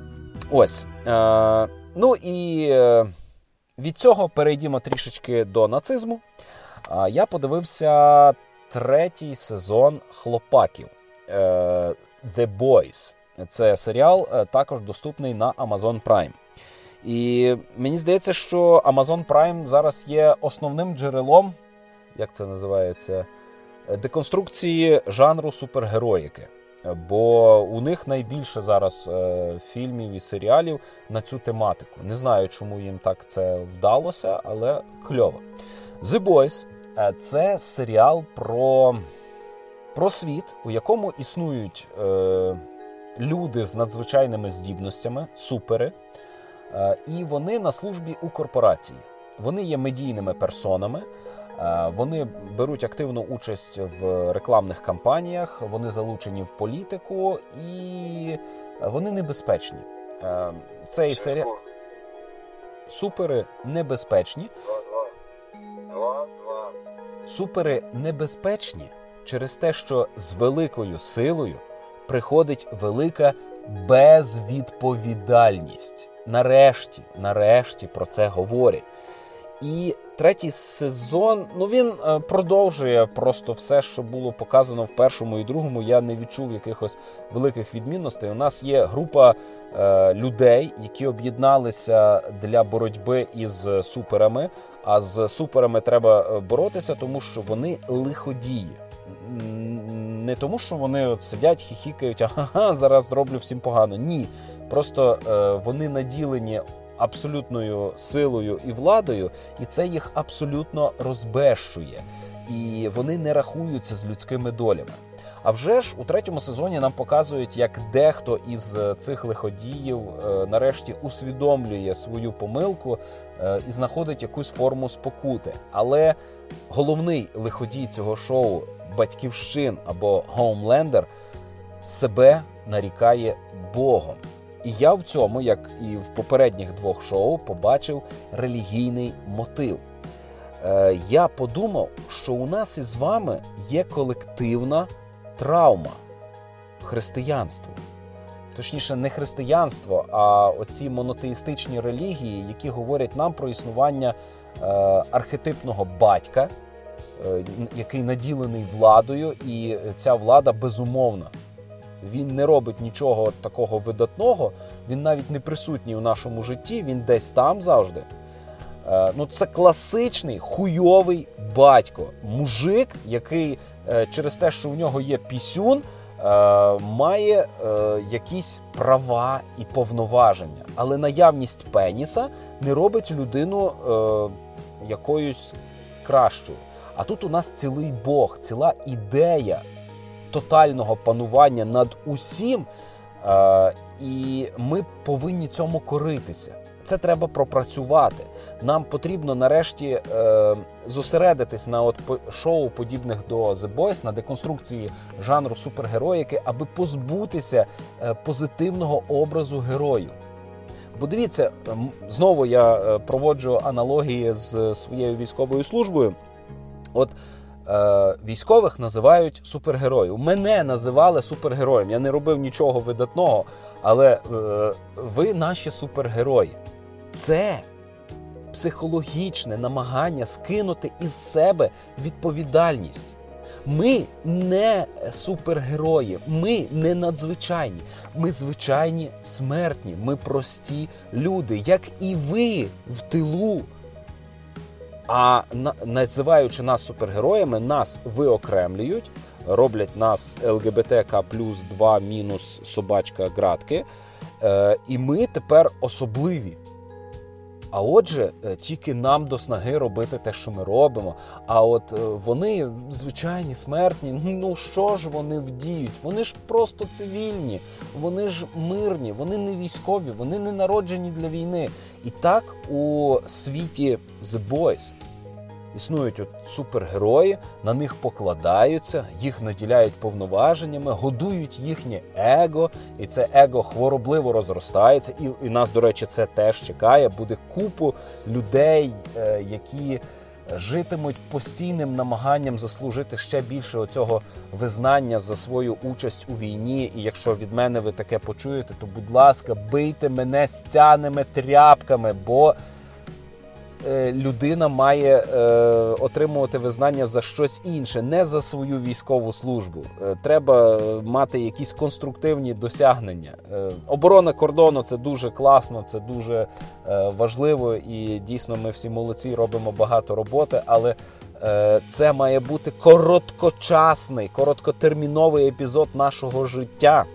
Ось. Е, Ну і е, від цього перейдімо трішечки до нацизму. Я подивився третій сезон хлопаків е, The Boys. Це серіал е, також доступний на Amazon Prime. І мені здається, що Amazon Prime зараз є основним джерелом, як це називається, деконструкції жанру супергероїки. Бо у них найбільше зараз е, фільмів і серіалів на цю тематику. Не знаю, чому їм так це вдалося, але кльово. The Boys е, це серіал про про світ, у якому існують е, люди з надзвичайними здібностями, супери, е, і вони на службі у корпорації. Вони є медійними персонами. Е, вони беруть активну участь в рекламних кампаніях, вони залучені в політику і вони небезпечні. Е, цей серіал супери небезпечні. Супери небезпечні через те, що з великою силою приходить велика безвідповідальність. Нарешті, нарешті про це говорять. І третій сезон ну він е, продовжує просто все, що було показано в першому і другому. Я не відчув якихось великих відмінностей. У нас є група е, людей, які об'єдналися для боротьби із суперами. А з суперами треба е, боротися, тому що вони лиходії. Не тому, що вони от сидять, хіхікають, ага, зараз зроблю всім погано. Ні, просто е, вони наділені абсолютною силою і владою, і це їх абсолютно розбещує. І вони не рахуються з людськими долями. А вже ж у третьому сезоні нам показують, як дехто із цих лиходіїв е, нарешті усвідомлює свою помилку е, і знаходить якусь форму спокути. Але головний лиходій цього шоу батьківщин або Хоумлендер себе нарікає Богом. І я в цьому, як і в попередніх двох шоу, побачив релігійний мотив. Е, Я подумав, що у нас із вами є колективна травма християнству. Точніше, не християнство, а оці монотеїстичні релігії, які говорять нам про існування е, архетипного батька, який наділений владою, і ця влада безумовна. Він не робить нічого такого видатного, він навіть не присутній у нашому житті, він десь там завжди. Е, ну, Це класичний хуйовий батько, мужик, який е, через те, що у нього є пісюн, е, має якісь права і повноваження. Але наявність пеніса не робить людину якоюсь кращою. А тут у нас цілий Бог, ціла ідея тотального панування над усім, е, і ми повинні цьому коритися. Це треба пропрацювати. Нам потрібно нарешті е, зосередитись на от шоу, подібних до The Boys, на деконструкції жанру супергероїки, аби позбутися е, позитивного образу герою. Бо дивіться, знову я е, проводжу аналогії з своєю військовою службою. От Е, військових називають супергерою. Мене називали супергероєм. Я не робив нічого видатного, але е, ви наші супергерої. Це психологічне намагання скинути із себе відповідальність. Ми не супергерої, ми не надзвичайні. Ми звичайні смертні, ми прості люди, як і ви в тилу. А називаючи нас супергероями, нас виокремлюють, роблять нас ЛГБТК плюс 2 мінус собачка градки. Е, і ми тепер особливі. А отже, е, тільки нам до снаги робити те, що ми робимо. А от е, вони звичайні смертні. Ну що ж вони вдіють? Вони ж просто цивільні, вони ж мирні, вони не військові, вони не народжені для війни. І так у світі The Boys Існують от супергерої, на них покладаються, їх наділяють повноваженнями, годують їхнє его, і це его хворобливо розростається. І і нас, до речі, це теж чекає. Буде купу людей, е, які житимуть постійним намаганням заслужити ще більше оцього визнання за свою участь у війні. І якщо від мене ви таке почуєте, то будь ласка, бийте мене стяними тряпками, бо людина має е, отримувати визнання за щось інше, не за свою військову службу. Е, треба мати якісь конструктивні досягнення. Е, оборона кордону це дуже класно, це дуже е, важливо, і дійсно ми всі молодці робимо багато роботи, але е, це має бути короткочасний, короткотерміновий епізод нашого життя.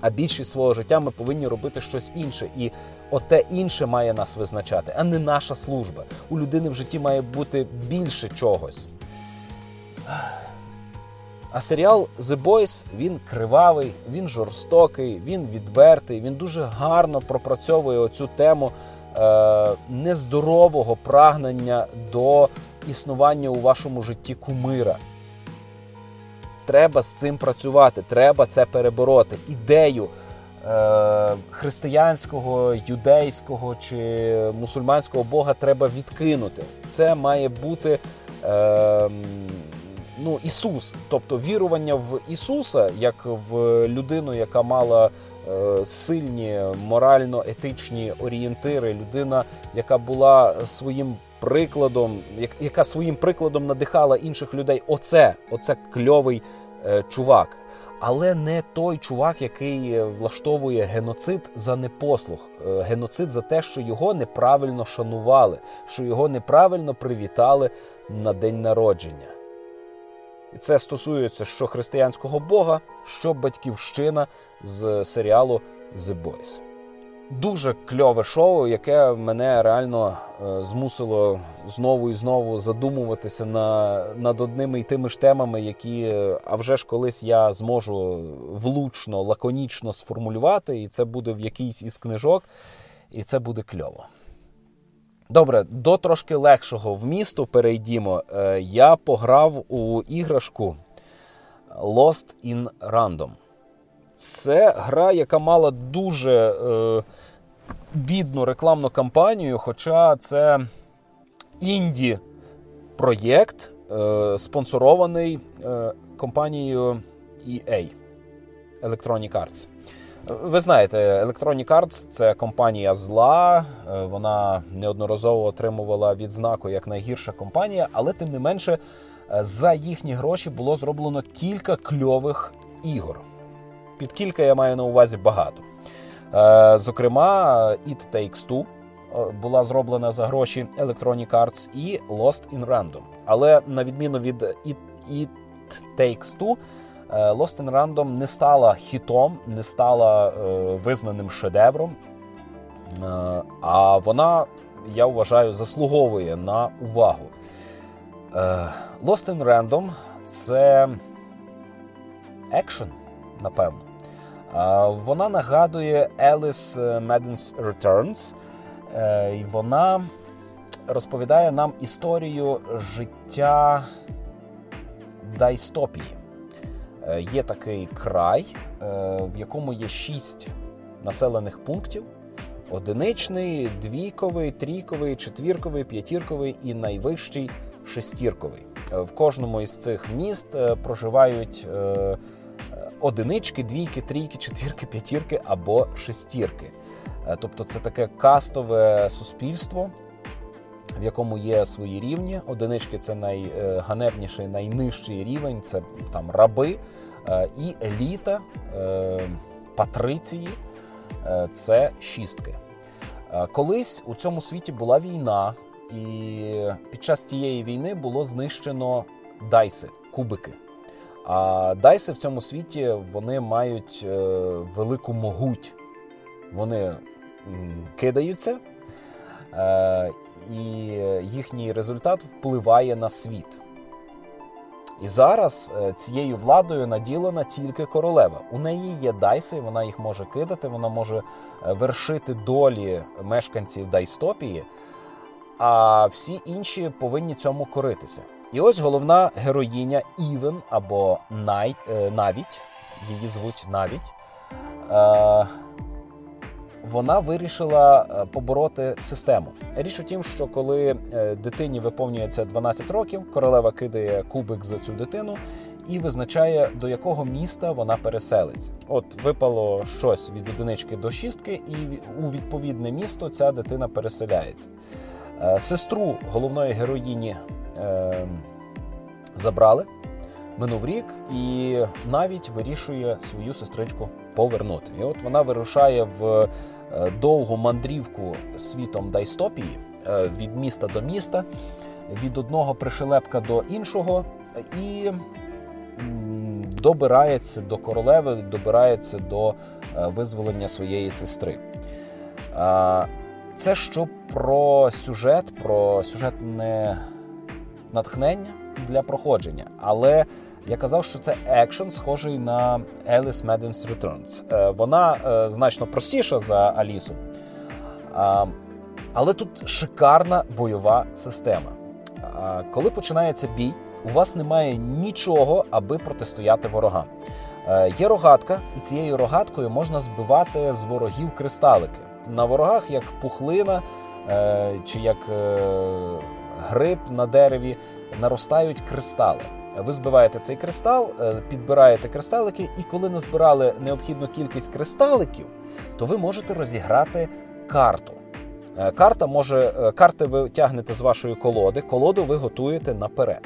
А більшість свого життя ми повинні робити щось інше. І оте інше має нас визначати, а не наша служба. У людини в житті має бути більше чогось. А серіал The Boys, він кривавий, він жорстокий, він відвертий, він дуже гарно пропрацьовує оцю тему е, нездорового прагнення до існування у вашому житті кумира. Треба з цим працювати, треба це перебороти. Ідею християнського, юдейського чи мусульманського Бога треба відкинути. Це має бути е, ну, Ісус, тобто вірування в Ісуса, як в людину, яка мала е, сильні морально-етичні орієнтири, людина, яка була своїм прикладом, яка своїм прикладом надихала інших людей. Оце, оце кльовий е, чувак. Але не той чувак, який влаштовує геноцид за непослух, е, геноцид за те, що його неправильно шанували, що його неправильно привітали на день народження. І це стосується що християнського Бога, що батьківщина з серіалу The Boys. Дуже кльове шоу, яке мене реально е, змусило знову і знову задумуватися на, над одними і тими ж темами, які е, а вже ж колись я зможу влучно, лаконічно сформулювати, і це буде в якійсь із книжок, і це буде кльово. Добре, до трошки легшого вмісту перейдімо. Е, я пограв у іграшку Lost in Random. Це гра, яка мала дуже е, бідну рекламну кампанію, хоча це інді-проєкт, е, спонсорований е, компанією EA Electronic Arts. Ви знаєте, Electronic Arts – це компанія зла, е, вона неодноразово отримувала відзнаку як найгірша компанія, але тим не менше е, за їхні гроші було зроблено кілька кльових ігор. Під кілька я маю на увазі багато. Е, зокрема, It Takes Two е, була зроблена за гроші Electronic Arts і Lost in Random. Але на відміну від It, It Takes Two, е, Lost in Random не стала хітом, не стала визнаним шедевром. А вона, я вважаю, заслуговує на увагу. Lost in Random це екшен напевно. Вона нагадує Alice Madden's Returns, е, і вона розповідає нам історію життя дайстопії. Е, є такий край, е, в якому є шість населених пунктів: одиничний, двійковий, трійковий, четвірковий, п'ятірковий і найвищий шестірковий. В кожному із цих міст проживають одинички, двійки, трійки, четвірки, п'ятірки або шестірки. Е, тобто це таке кастове суспільство, в якому є свої рівні. Одинички це найганебніший, найнижчий рівень, це там раби е, і еліта, е, патриції це шістки. Колись у цьому світі була війна, і під час тієї війни було знищено дайси, кубики. А дайси в цьому світі вони мають е, велику могуть. Вони кидаються, е, і їхній результат впливає на світ. І зараз е, цією владою наділена тільки королева. У неї є дайси, вона їх може кидати, вона може вершити долі мешканців дайстопії, а всі інші повинні цьому коритися. І ось головна героїня Івен або Най, е, навіть, її звуть навіть. Е, вона вирішила е, побороти систему. Річ у тім, що коли е, дитині виповнюється 12 років, королева кидає кубик за цю дитину і визначає, до якого міста вона переселиться. От випало щось від одинички до шістки, і у відповідне місто ця дитина переселяється. Сестру головної героїні е, забрали. Минув рік і навіть вирішує свою сестричку повернути. І от вона вирушає в е, довгу мандрівку світом дайстопії е, від міста до міста, від одного пришелепка до іншого, і добирається до королеви, добирається до е, визволення своєї сестри. Це що про сюжет, про сюжетне натхнення для проходження. Але я казав, що це екшен, схожий на Alice Madden's Returns. Е, вона е, значно простіша за Алісу. Але тут шикарна бойова система. Коли починається бій, у вас немає нічого, аби протистояти ворогам. Е, є рогатка, і цією рогаткою можна збивати з ворогів кристалики. На ворогах як пухлина чи як гриб на дереві наростають кристали. Ви збиваєте цей кристал, е, підбираєте кристалики, і коли назбирали необхідну кількість кристаликів, то ви можете розіграти карту. Е, карта може, е, Карти ви тягнете з вашої колоди, колоду ви готуєте наперед.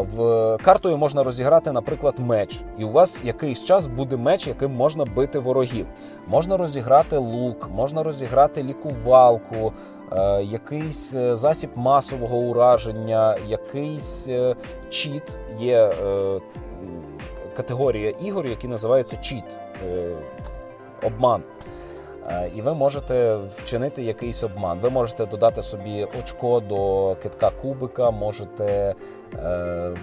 В Картою можна розіграти, наприклад, меч, і у вас якийсь час буде меч, яким можна бити ворогів. Можна розіграти лук, можна розіграти лікувалку, якийсь е, засіб масового ураження, якийсь е, чіт. Є категорія ігор, які називаються чіт, обман. Е, і ви можете вчинити якийсь обман. Ви можете додати собі очко до китка кубика, можете е,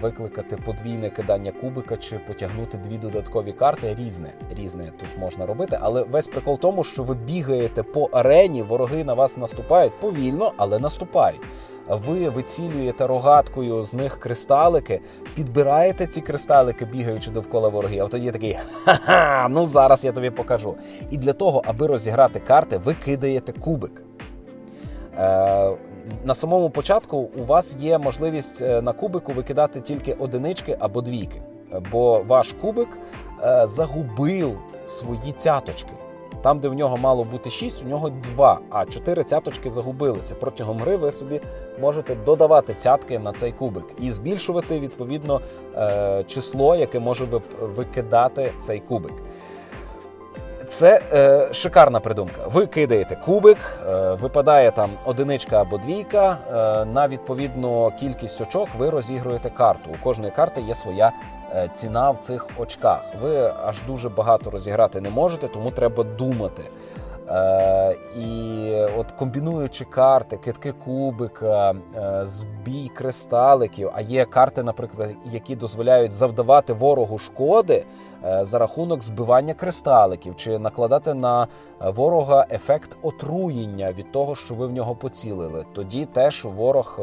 викликати подвійне кидання кубика чи потягнути дві додаткові карти. Різне різне тут можна робити. Але весь прикол тому, що ви бігаєте по арені, вороги на вас наступають повільно, але наступають ви вицілюєте рогаткою з них кристалики, підбираєте ці кристалики, бігаючи довкола ворогів. А тоді такий ха-ха, ну зараз я тобі покажу. І для того, аби розіграти карти, ви кидаєте кубик. Е, на самому початку у вас є можливість е, на кубику викидати тільки одинички або двійки, бо ваш кубик е, загубив свої цяточки. Там, де в нього мало бути 6, у нього 2, а 4 цяточки загубилися. Протягом гри ви собі можете додавати цятки на цей кубик і збільшувати відповідно е, число, яке може викидати цей кубик. Це е, шикарна придумка. Ви кидаєте кубик, е, випадає там одиничка або двійка. Е, на відповідну кількість очок ви розігруєте карту. У кожної карти є своя Е, ціна в цих очках. Ви аж дуже багато розіграти не можете, тому треба думати. Е, І от комбінуючи карти, китки кубика, е, збій кристаликів, а є карти, наприклад, які дозволяють завдавати ворогу шкоди е, за рахунок збивання кристаликів, чи накладати на ворога ефект отруєння від того, що ви в нього поцілили. Тоді теж ворог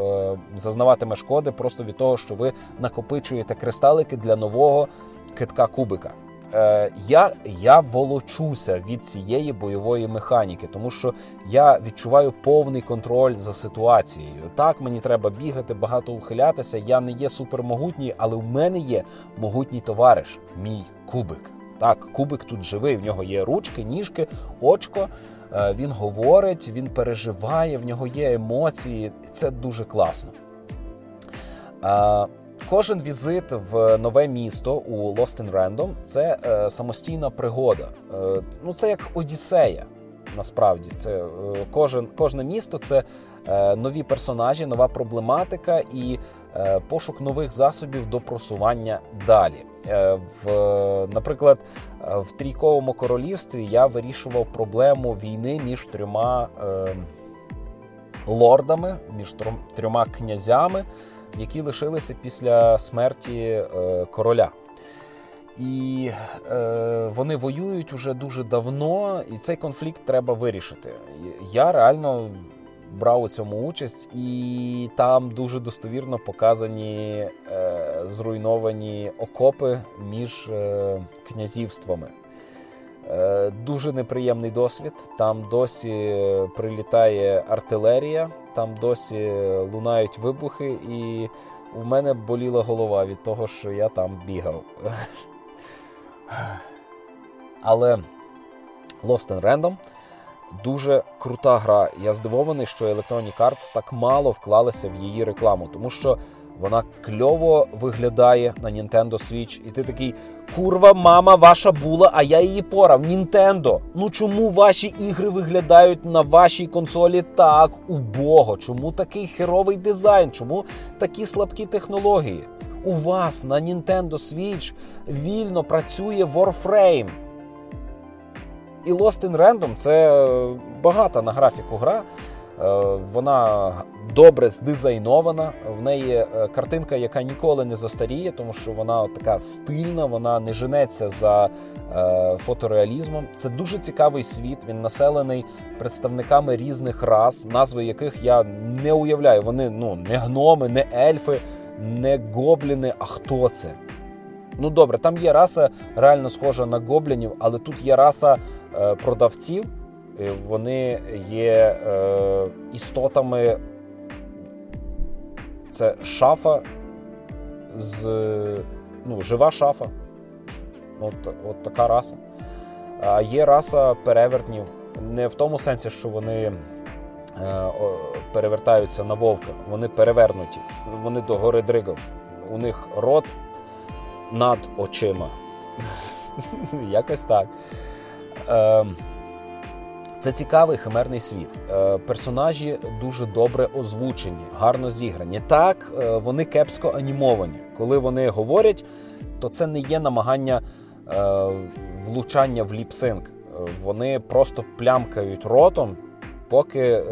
зазнаватиме шкоди просто від того, що ви накопичуєте кристалики для нового китка кубика. Е, я я волочуся від цієї бойової механіки, тому що я відчуваю повний контроль за ситуацією. Так, мені треба бігати, багато ухилятися. Я не є супермогутній, але в мене є могутній товариш, мій кубик. Так, кубик тут живий. В нього є ручки, ніжки, очко. Е, він говорить, він переживає, в нього є емоції. Це дуже класно. Кожен візит в нове місто у Lost in Random – це е, самостійна пригода. Е, ну це як Одіссея. Насправді, це е, кожен кожне місто це е, нові персонажі, нова проблематика і е, пошук нових засобів до просування далі. В, Наприклад, в трійковому королівстві я вирішував проблему війни між трьома лордами, між трьома князями які лишилися після смерті е, короля. І е, вони воюють уже дуже давно, і цей конфлікт треба вирішити. Я реально брав у цьому участь, і там дуже достовірно показані е, зруйновані окопи між е, князівствами. Е, дуже неприємний досвід. Там досі прилітає артилерія, там досі лунають вибухи, і в мене боліла голова від того, що я там бігав. Але Lost in Random дуже крута гра. Я здивований, що Electronic Arts так мало вклалися в її рекламу, тому що вона кльово виглядає на Nintendo Switch, і ти такий курва, мама ваша була, а я її порав. Нінтендо. Ну чому ваші ігри виглядають на вашій консолі так убого? Чому такий херовий дизайн? Чому такі слабкі технології? У вас на Nintendo Switch вільно працює Warframe. І Lost in Random це багата на графіку гра. Е, вона добре здизайнована. В неї е, картинка, яка ніколи не застаріє, тому що вона така стильна, вона не женеться за е, фотореалізмом. Це дуже цікавий світ. Він населений представниками різних рас, назви яких я не уявляю. Вони ну не гноми, не ельфи, не гобліни. А хто це? Ну добре, там є раса реально схожа на гоблінів, але тут є раса е, продавців. Вони є е, істотами. Це шафа з ну, жива шафа. От, от така раса. А є раса перевертнів. Не в тому сенсі, що вони е, перевертаються на вовка. Вони перевернуті. Вони до гори дригом. У них рот над очима. Якось так. Це цікавий химерний світ. Е, персонажі дуже добре озвучені, гарно зіграні. Так, е, вони кепсько анімовані. Коли вони говорять, то це не є намагання е, влучання в ліпсинг. Вони просто плямкають ротом, поки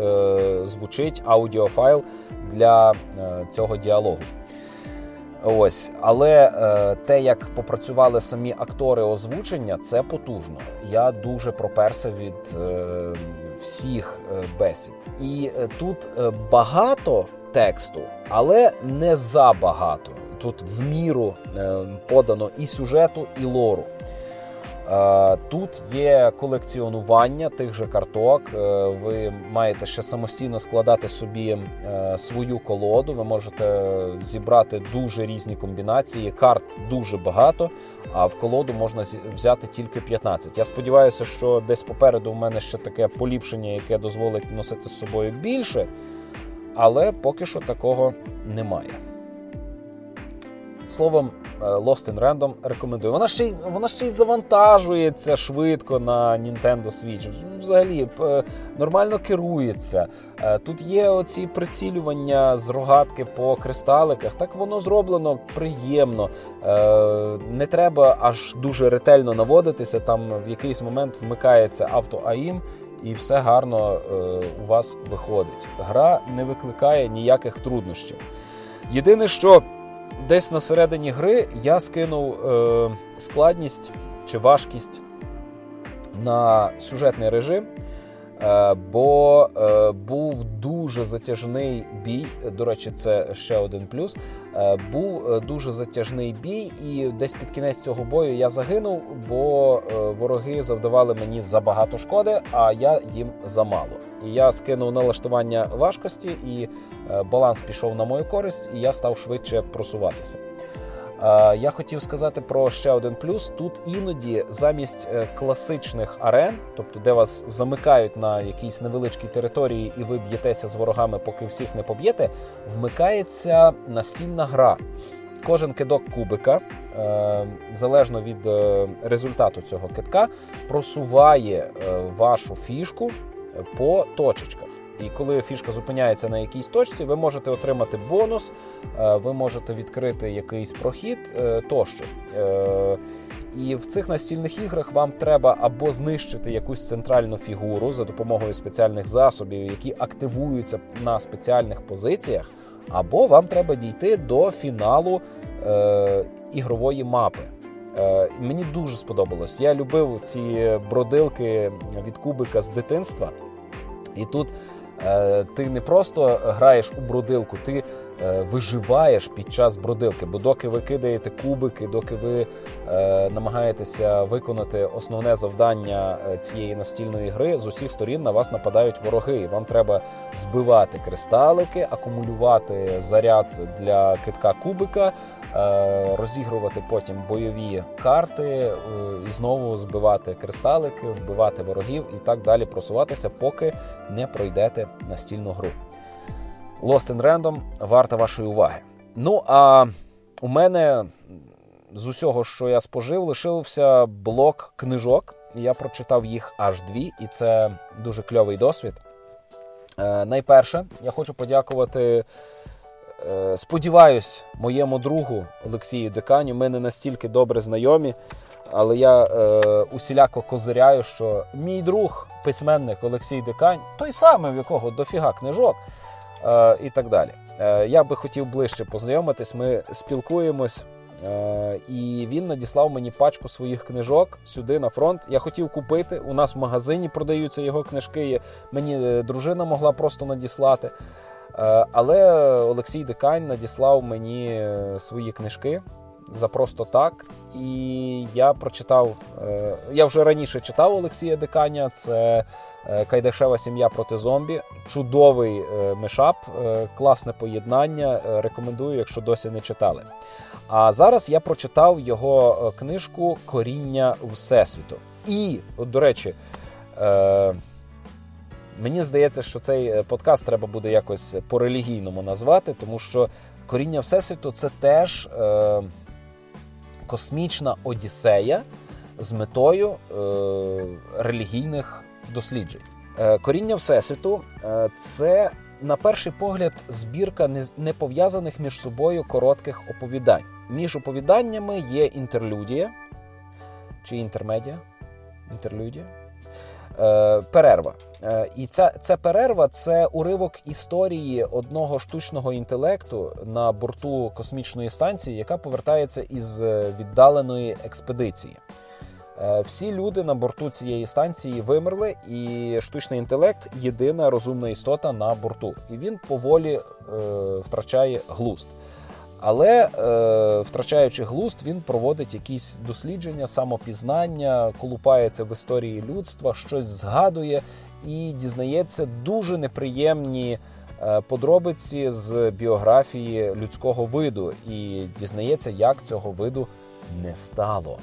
звучить аудіофайл для цього діалогу. Ось, але е, те, як попрацювали самі актори озвучення, це потужно. Я дуже проперся від е, всіх е, бесід. І е, тут е, багато тексту, але не забагато. Тут в міру е, подано і сюжету, і лору. Е, тут є колекціонування тих же карток. Е, ви маєте ще самостійно складати собі е, свою колоду. Ви можете зібрати дуже різні комбінації. Карт дуже багато, а в колоду можна взяти тільки 15. Я сподіваюся, що десь попереду в мене ще таке поліпшення, яке дозволить носити з собою більше, але поки що такого немає. Словом. Е, Lost in Random рекомендую. Вона ще й вона ще й завантажується швидко на Nintendo Switch. Взагалі е, нормально керується. Е, тут є оці прицілювання з рогатки по кристаликах. Так воно зроблено приємно. Не треба аж дуже ретельно наводитися. Там в якийсь момент вмикається авто-АІМ. І все гарно у вас виходить. Гра не викликає ніяких труднощів. Єдине, що десь на середині гри я скинув е, складність чи важкість на сюжетний режим. Е, бо е, був дуже затяжний бій. До речі, це ще один плюс. Е, був дуже затяжний бій, і десь під кінець цього бою я загинув, бо вороги завдавали мені забагато шкоди, а я їм замало. І я скинув налаштування важкості, і баланс пішов на мою користь, і я став швидше просуватися. Я хотів сказати про ще один плюс. Тут іноді замість е, класичних арен, тобто де вас замикають на якійсь невеличкій території, і ви б'єтеся з ворогами, поки всіх не поб'єте, вмикається настільна гра. Кожен кидок кубика, е, залежно від е, результату цього китка, просуває вашу фішку по точечках. І коли фішка зупиняється на якійсь точці, ви можете отримати бонус, е, ви можете відкрити якийсь прохід е, тощо. Е, і в цих настільних іграх вам треба або знищити якусь центральну фігуру за допомогою спеціальних засобів, які активуються на спеціальних позиціях, або вам треба дійти до фіналу е, ігрової мапи. Е, Мені дуже сподобалось. Я любив ці бродилки від кубика з дитинства. І тут ти не просто граєш у бродилку, ти е, виживаєш під час бродилки. Бо доки ви кидаєте кубики, доки ви е, намагаєтеся виконати основне завдання е, цієї настільної гри, з усіх сторін на вас нападають вороги. І вам треба збивати кристалики, акумулювати заряд для китка кубика. Е, розігрувати потім бойові карти е, і знову збивати кристалики, вбивати ворогів і так далі просуватися, поки не пройдете настільну гру. Lost in Random варта вашої уваги. Ну а у мене з усього, що я спожив, лишився блок книжок. Я прочитав їх аж дві, і це дуже кльовий досвід. Е, найперше, я хочу подякувати сподіваюсь, моєму другу Олексію Деканю, ми не настільки добре знайомі, але я е, усіляко козиряю, що мій друг, письменник Олексій Декань, той самий, в якого дофіга книжок е, і так далі. Е, я би хотів ближче познайомитись. Ми спілкуємось. Е, і він надіслав мені пачку своїх книжок сюди на фронт. Я хотів купити. У нас в магазині продаються його книжки. Мені е, дружина могла просто надіслати. Е, але Олексій Дикань надіслав мені е, свої книжки за просто так. І я прочитав. Е, я вже раніше читав Олексія Диканя. Це Кайдашева сім'я проти зомбі. Чудовий мешап, класне поєднання. Рекомендую, якщо досі не читали. А зараз я прочитав його книжку Коріння Всесвіту. І, от, до речі, Мені здається, що цей е, подкаст треба буде якось по-релігійному назвати, тому що коріння Всесвіту це теж е, космічна одіссея з метою е, релігійних досліджень. Е, Коріння Всесвіту е, це, на перший погляд, збірка непов'язаних між собою коротких оповідань. Між оповіданнями є інтерлюдія чи інтермедія. Інтерлюдія. Е, перерва. Е, і ця ця перерва це уривок історії одного штучного інтелекту на борту космічної станції, яка повертається із е, віддаленої експедиції. Всі люди на борту цієї станції вимерли, і штучний інтелект єдина розумна істота на борту. І він поволі е, втрачає глузд. Але, е, втрачаючи глузд, він проводить якісь дослідження, самопізнання, колупається в історії людства, щось згадує і дізнається дуже неприємні е, подробиці з біографії людського виду, і дізнається, як цього виду не стало.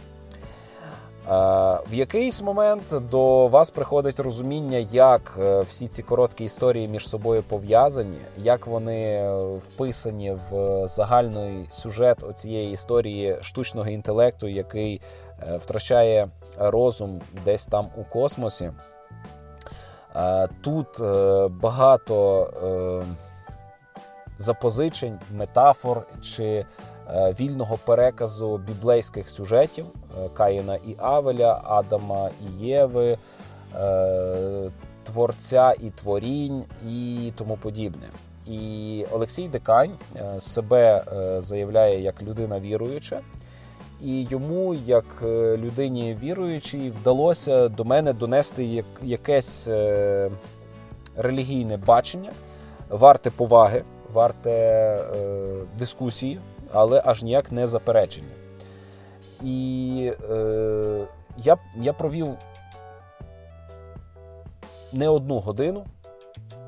В якийсь момент до вас приходить розуміння, як е, всі ці короткі історії між собою пов'язані, як вони вписані в загальний сюжет цієї історії штучного інтелекту, який е, втрачає розум десь там у космосі. Тут е, багато запозичень, метафор чи вільного переказу біблейських сюжетів. Каїна і Авеля, Адама і Єви, е, Творця і творінь і тому подібне. І Олексій Декань е, себе е, заявляє як людина віруюча, і йому, як людині віруючій, вдалося до мене донести якесь релігійне бачення, варте поваги, варте дискусії, але аж ніяк не заперечення. І е, я я провів не одну годину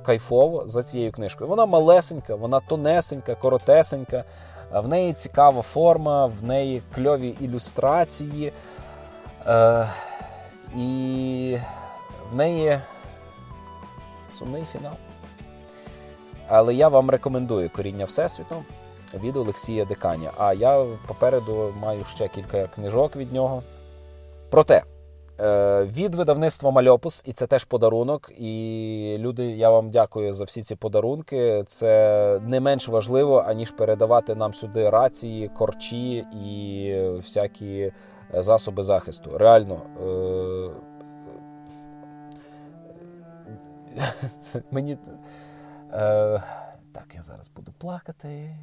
кайфово за цією книжкою. Вона малесенька, вона тонесенька, коротесенька, в неї цікава форма, в неї кльові ілюстрації. Е, І в неї сумний фінал. Але я вам рекомендую коріння Всесвіту від Олексія Деканя. А я попереду маю ще кілька книжок від нього. Проте. Е, від видавництва Мальопус, і це теж подарунок. І люди, я вам дякую за всі ці подарунки. Це не менш важливо, аніж передавати нам сюди рації, корчі і всякі засоби захисту. Реально. Е, мені. Е, так, я зараз буду плакати.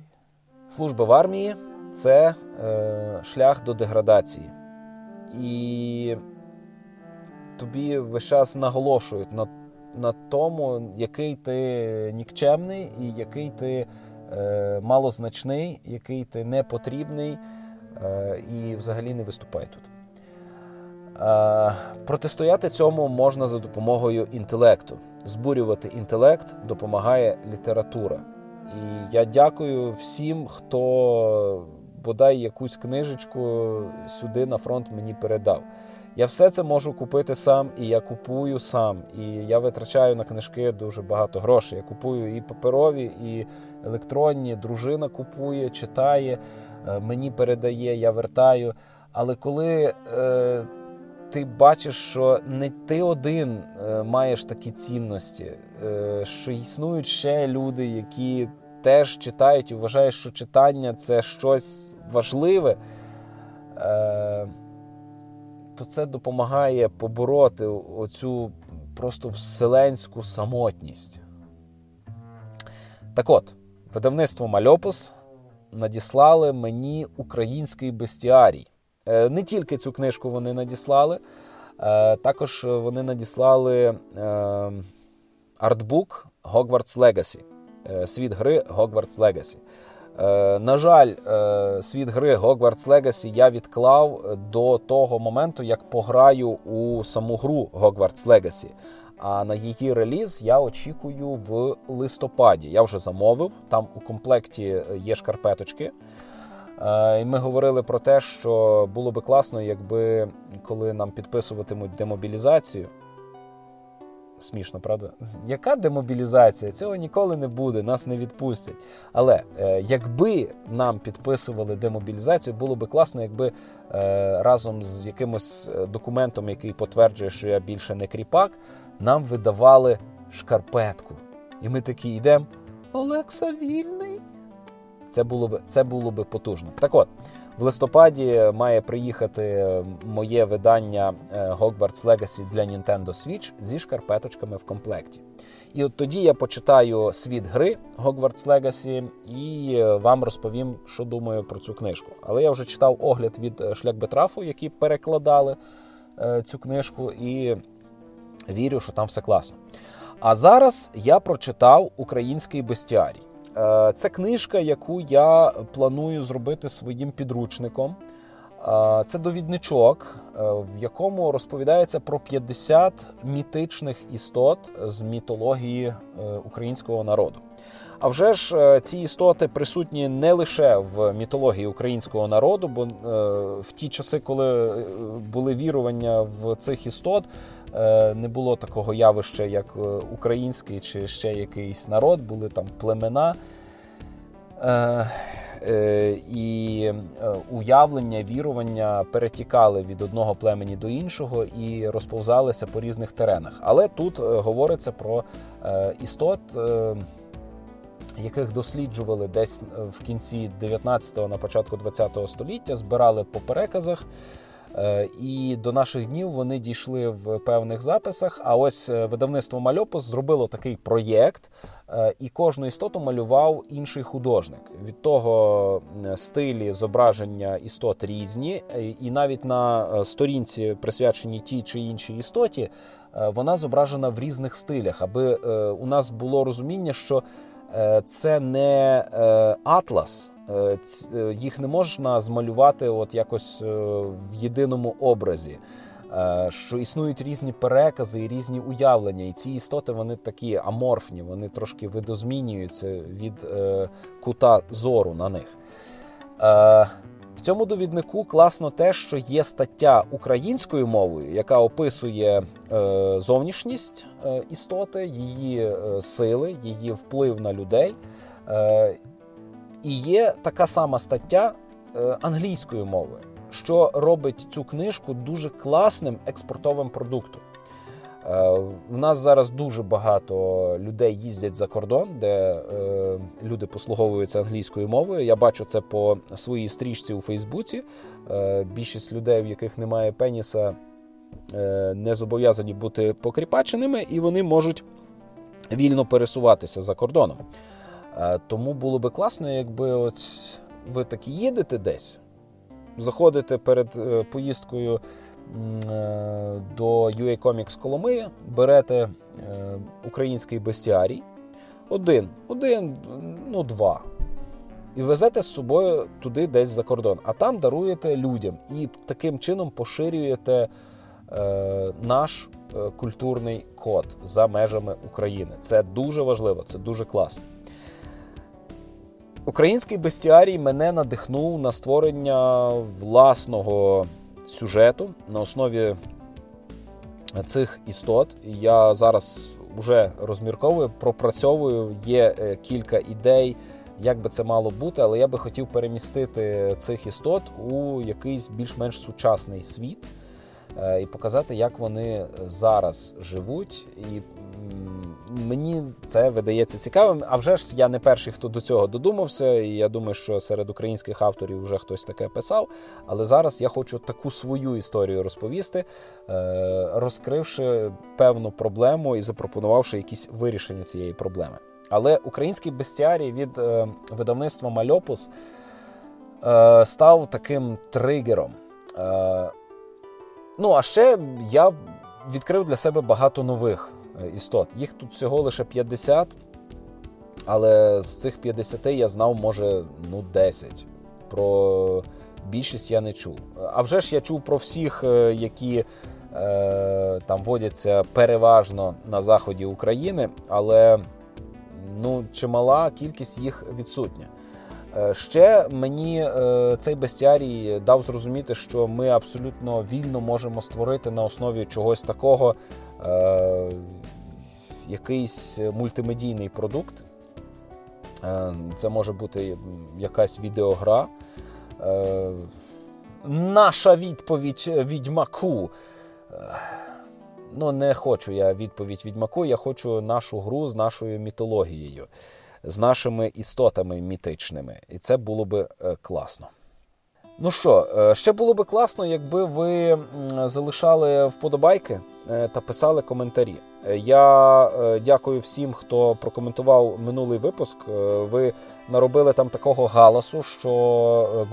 Служба в армії це е, шлях до деградації. І тобі весь час наголошують на на тому, який ти нікчемний і який ти е, малозначний, який ти не потрібний е, і взагалі не виступає тут. Е, протистояти цьому можна за допомогою інтелекту. Збурювати інтелект допомагає література. І я дякую всім, хто бодай якусь книжечку сюди на фронт мені передав. Я все це можу купити сам, і я купую сам. І я витрачаю на книжки дуже багато грошей. Я купую і паперові, і електронні. Дружина купує, читає, е, мені передає, я вертаю. Але коли е, ти бачиш, що не ти один е, маєш такі цінності, е, що існують ще люди, які теж читають і вважають, що читання це щось важливе. Е, то це допомагає побороти оцю просто вселенську самотність. Так от, видавництво Мальопус надіслали мені український бестіарій. Е, не тільки цю книжку вони надіслали, е, також вони надіслали артбук Hogwarts Legacy. Світ гри Hogwarts Legacy. Е, на жаль, е, світ гри Hogwarts Legacy я відклав до того моменту, як пограю у саму гру Hogwarts Legacy. А на її реліз я очікую в листопаді. Я вже замовив. Там у комплекті є шкарпеточки. Е, і Ми говорили про те, що було би класно, якби коли нам підписуватимуть демобілізацію. Смішно, правда? Яка демобілізація? Цього ніколи не буде, нас не відпустять. Але е, якби нам підписували демобілізацію, було би класно, якби е, разом з якимось е, документом, який потверджує, що я більше не кріпак, нам видавали шкарпетку. І ми такі йдемо. Олекса вільний. Це було б це було б потужно. Так от. В листопаді має приїхати моє видання е, Hogwarts Legacy для Nintendo Switch зі шкарпеточками в комплекті. І от тоді я почитаю світ гри Hogwarts Legacy і е, вам розповім, що думаю про цю книжку. Але я вже читав огляд від е, Шляхбетрафу, які перекладали цю книжку, і вірю, що там все класно. А зараз я прочитав український бестіарій. Е, це книжка, яку я планую зробити своїм підручником. Е, це довідничок, е, в якому розповідається про 50 мітичних істот з мітології українського народу. А вже ж ці істоти присутні не лише в мітології українського народу, бо в ті часи, коли були вірування в цих істот, не було такого явища, як український чи ще якийсь народ, були там племена. Е, е, і е, уявлення, вірування перетікали від одного племені до іншого і розповзалися по різних теренах. Але тут говориться про істот, яких досліджували десь в кінці 19-го, на початку 20-го століття, збирали по переказах. Е, і до наших днів вони дійшли в певних записах. А ось е, видавництво Мальопус зробило такий проєкт, е, і кожну істоту малював інший художник. Від того стилі зображення істот різні, і навіть на сторінці, присвяченій тій чи іншій істоті, вона зображена в різних стилях, аби у нас було розуміння, що це не атлас. Е, е, їх не можна змалювати от якось е, в єдиному образі. Що існують різні перекази і різні уявлення, і ці істоти вони такі аморфні, вони трошки видозмінюються від кута зору на них. Цьому довіднику класно те, що є стаття українською мовою, яка описує зовнішність істоти, її сили, її вплив на людей. І є така сама стаття е, англійською мовою, що робить цю книжку дуже класним експортовим продуктом. Е, у нас зараз дуже багато людей їздять за кордон, де е, люди послуговуються англійською мовою. Я бачу це по своїй стрічці у Фейсбуці. Більшість людей, в яких немає пеніса, не зобов'язані бути покріпаченими, і вони можуть вільно пересуватися за кордоном. Е, тому було би класно, якби от ви такі їдете десь, заходите перед е, поїздкою е, до UA Comics Коломиї, берете український бестіарій. Один, один, ну два. і везете з собою туди десь за кордон, а там даруєте людям і таким чином поширюєте е, наш е, культурний код за межами України. Це дуже важливо, це дуже класно. Український бестіарій мене надихнув на створення власного сюжету на основі цих істот. Я зараз вже розмірковую, пропрацьовую. Є е, кілька ідей, як би це мало бути, але я би хотів перемістити цих істот у якийсь більш-менш сучасний світ е, і показати, як вони зараз живуть. І мені це видається цікавим. А вже ж я не перший, хто до цього додумався, і я думаю, що серед українських авторів вже хтось таке писав. Але зараз я хочу таку свою історію розповісти, е, розкривши певну проблему і запропонувавши якісь вирішення цієї проблеми. Але український бестіарій від е, видавництва Мальопус е, став таким тригером. Ну, а ще я відкрив для себе багато нових істот. Їх тут всього лише 50, але з цих 50 я знав, може, ну, 10. Про більшість я не чув. А вже ж я чув про всіх, е, які е, там водяться переважно на заході України, але ну, чимала кількість їх відсутня. Е, ще мені цей бестіарій дав зрозуміти, що ми абсолютно вільно можемо створити на основі чогось такого Е, якийсь мультимедійний продукт. Е, це може бути якась відеогра. Е, наша відповідь відьмаку. Ну, не хочу я відповідь відьмаку, я хочу нашу гру з нашою мітологією, з нашими істотами мітичними. І це було би класно. Ну що, ще було би класно, якби ви залишали вподобайки. Е, та писали коментарі. Е, я е, дякую всім, хто прокоментував минулий випуск. Ви наробили там такого галасу, що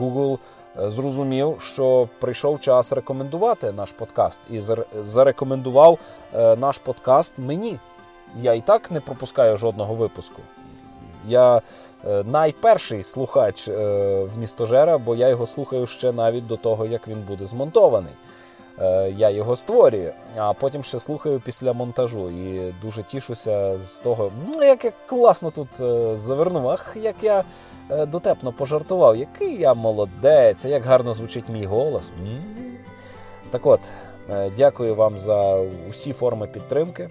Google зрозумів, що прийшов час рекомендувати наш подкаст і зарекомендував наш подкаст мені. Я і так не пропускаю жодного випуску. Я найперший слухач в містожера, бо я його слухаю ще навіть до того, як він буде змонтований. Е, я його створюю, а потім ще слухаю після монтажу. І дуже тішуся з того, ну як я класно тут е, завернув, ах, як я е, дотепно пожартував, який я молодець, як гарно звучить мій голос. Так от, дякую вам за усі форми підтримки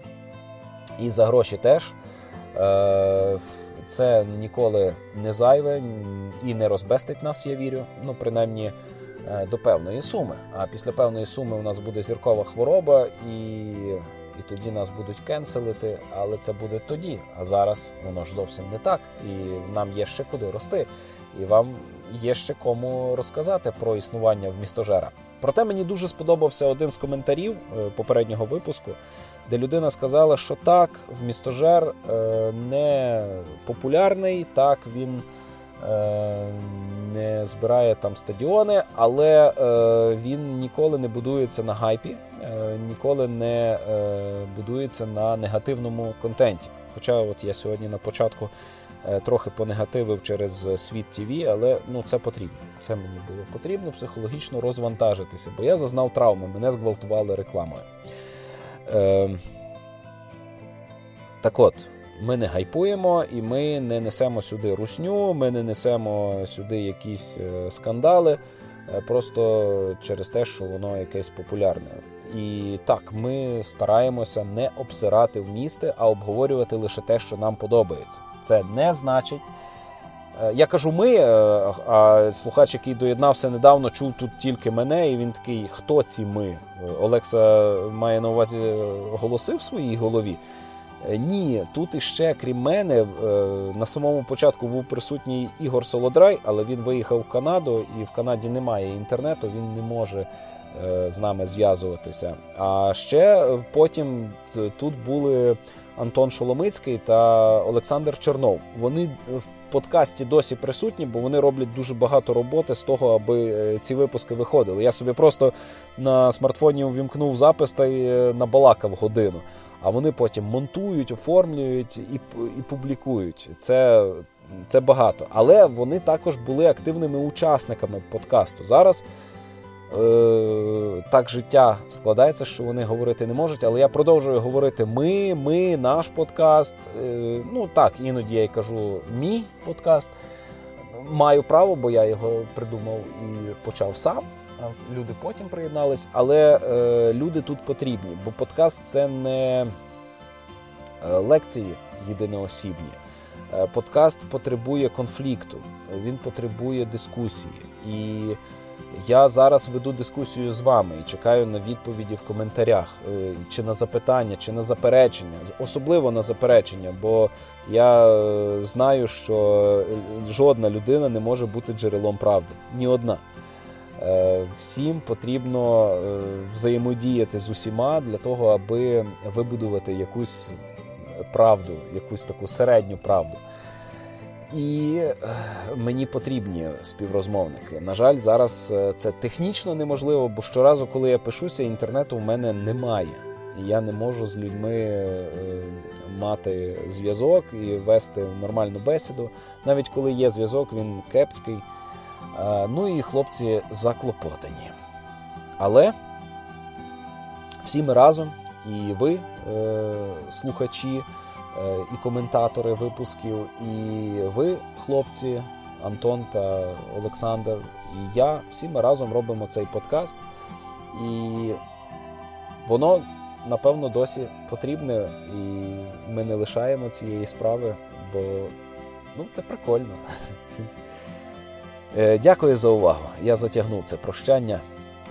і за гроші теж. Це ніколи не зайве і не розбестить нас, я вірю. Ну, принаймні. Е, до певної суми. А після певної суми у нас буде зіркова хвороба, і і тоді нас будуть кенселити. Але це буде тоді. А зараз воно ж зовсім не так. І нам є ще куди рости. І вам є ще кому розказати про існування в містожера. Проте мені дуже сподобався один з коментарів е, попереднього випуску, де людина сказала, що так, в містожер е, не популярний, так він. Е, не збирає там стадіони, але е, він ніколи не будується на гайпі, ніколи не будується на негативному контенті. Хоча от я сьогодні на початку трохи понегативив через світ ТВ, але ну це потрібно. Це мені було потрібно психологічно розвантажитися, бо я зазнав травми, мене зґвалтували рекламою. Так от. Ми не гайпуємо і ми не несемо сюди русню, ми не несемо сюди якісь е, скандали, е, просто через те, що воно якесь популярне. І так, ми стараємося не обсирати в місти, а обговорювати лише те, що нам подобається. Це не значить. Е, я кажу ми, а слухач, який доєднався недавно, чув тут тільки мене, і він такий: хто ці ми? Олекса має на увазі голоси в своїй голові. Е, ні, тут іще, крім мене, е, на самому початку був присутній Ігор Солодрай, але він виїхав в Канаду, і в Канаді немає інтернету, він не може е, з нами зв'язуватися. А ще потім тут були Антон Шоломицький та Олександр Чернов. Вони подкасті досі присутні, бо вони роблять дуже багато роботи з того, аби е, ці випуски виходили. Я собі просто на смартфоні увімкнув запис та й е, набалакав годину. А вони потім монтують, оформлюють і і публікують. Це це багато. Але вони також були активними учасниками подкасту. Зараз так життя складається, що вони говорити не можуть. Але я продовжую говорити ми, ми, наш подкаст. Е, ну так, іноді я й кажу мій подкаст. Маю право, бо я його придумав і почав сам. Люди потім приєднались, але е, люди тут потрібні, бо подкаст це не е, лекції єдиноосібні. Е, подкаст потребує конфлікту, він потребує дискусії. І я зараз веду дискусію з вами і чекаю на відповіді в коментарях, е, чи на запитання, чи на заперечення, особливо на заперечення, бо я е, знаю, що жодна людина не може бути джерелом правди. Ні одна. Всім потрібно взаємодіяти з усіма для того, аби вибудувати якусь правду, якусь таку середню правду. І е, мені потрібні співрозмовники. На жаль, зараз е, це технічно неможливо, бо щоразу, коли я пишуся, інтернету в мене немає. Я не можу з людьми е, мати зв'язок і вести нормальну бесіду. Навіть коли є зв'язок, він кепський. Ну і хлопці заклопотані. Але всі ми разом і ви, слухачі, і коментатори випусків, і ви, хлопці, Антон та Олександр, і я, всі ми разом робимо цей подкаст. І воно, напевно, досі потрібне, і ми не лишаємо цієї справи, бо ну, це прикольно. Е, дякую за увагу. Я затягнув це прощання.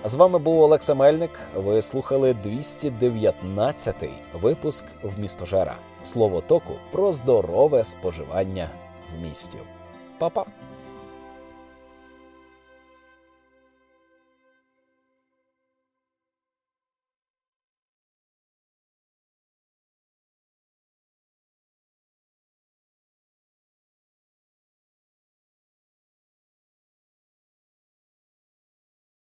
З вами був Олекса Мельник. Ви слухали 219-й випуск в містожера. Слово току про здорове споживання в місті. Па-па!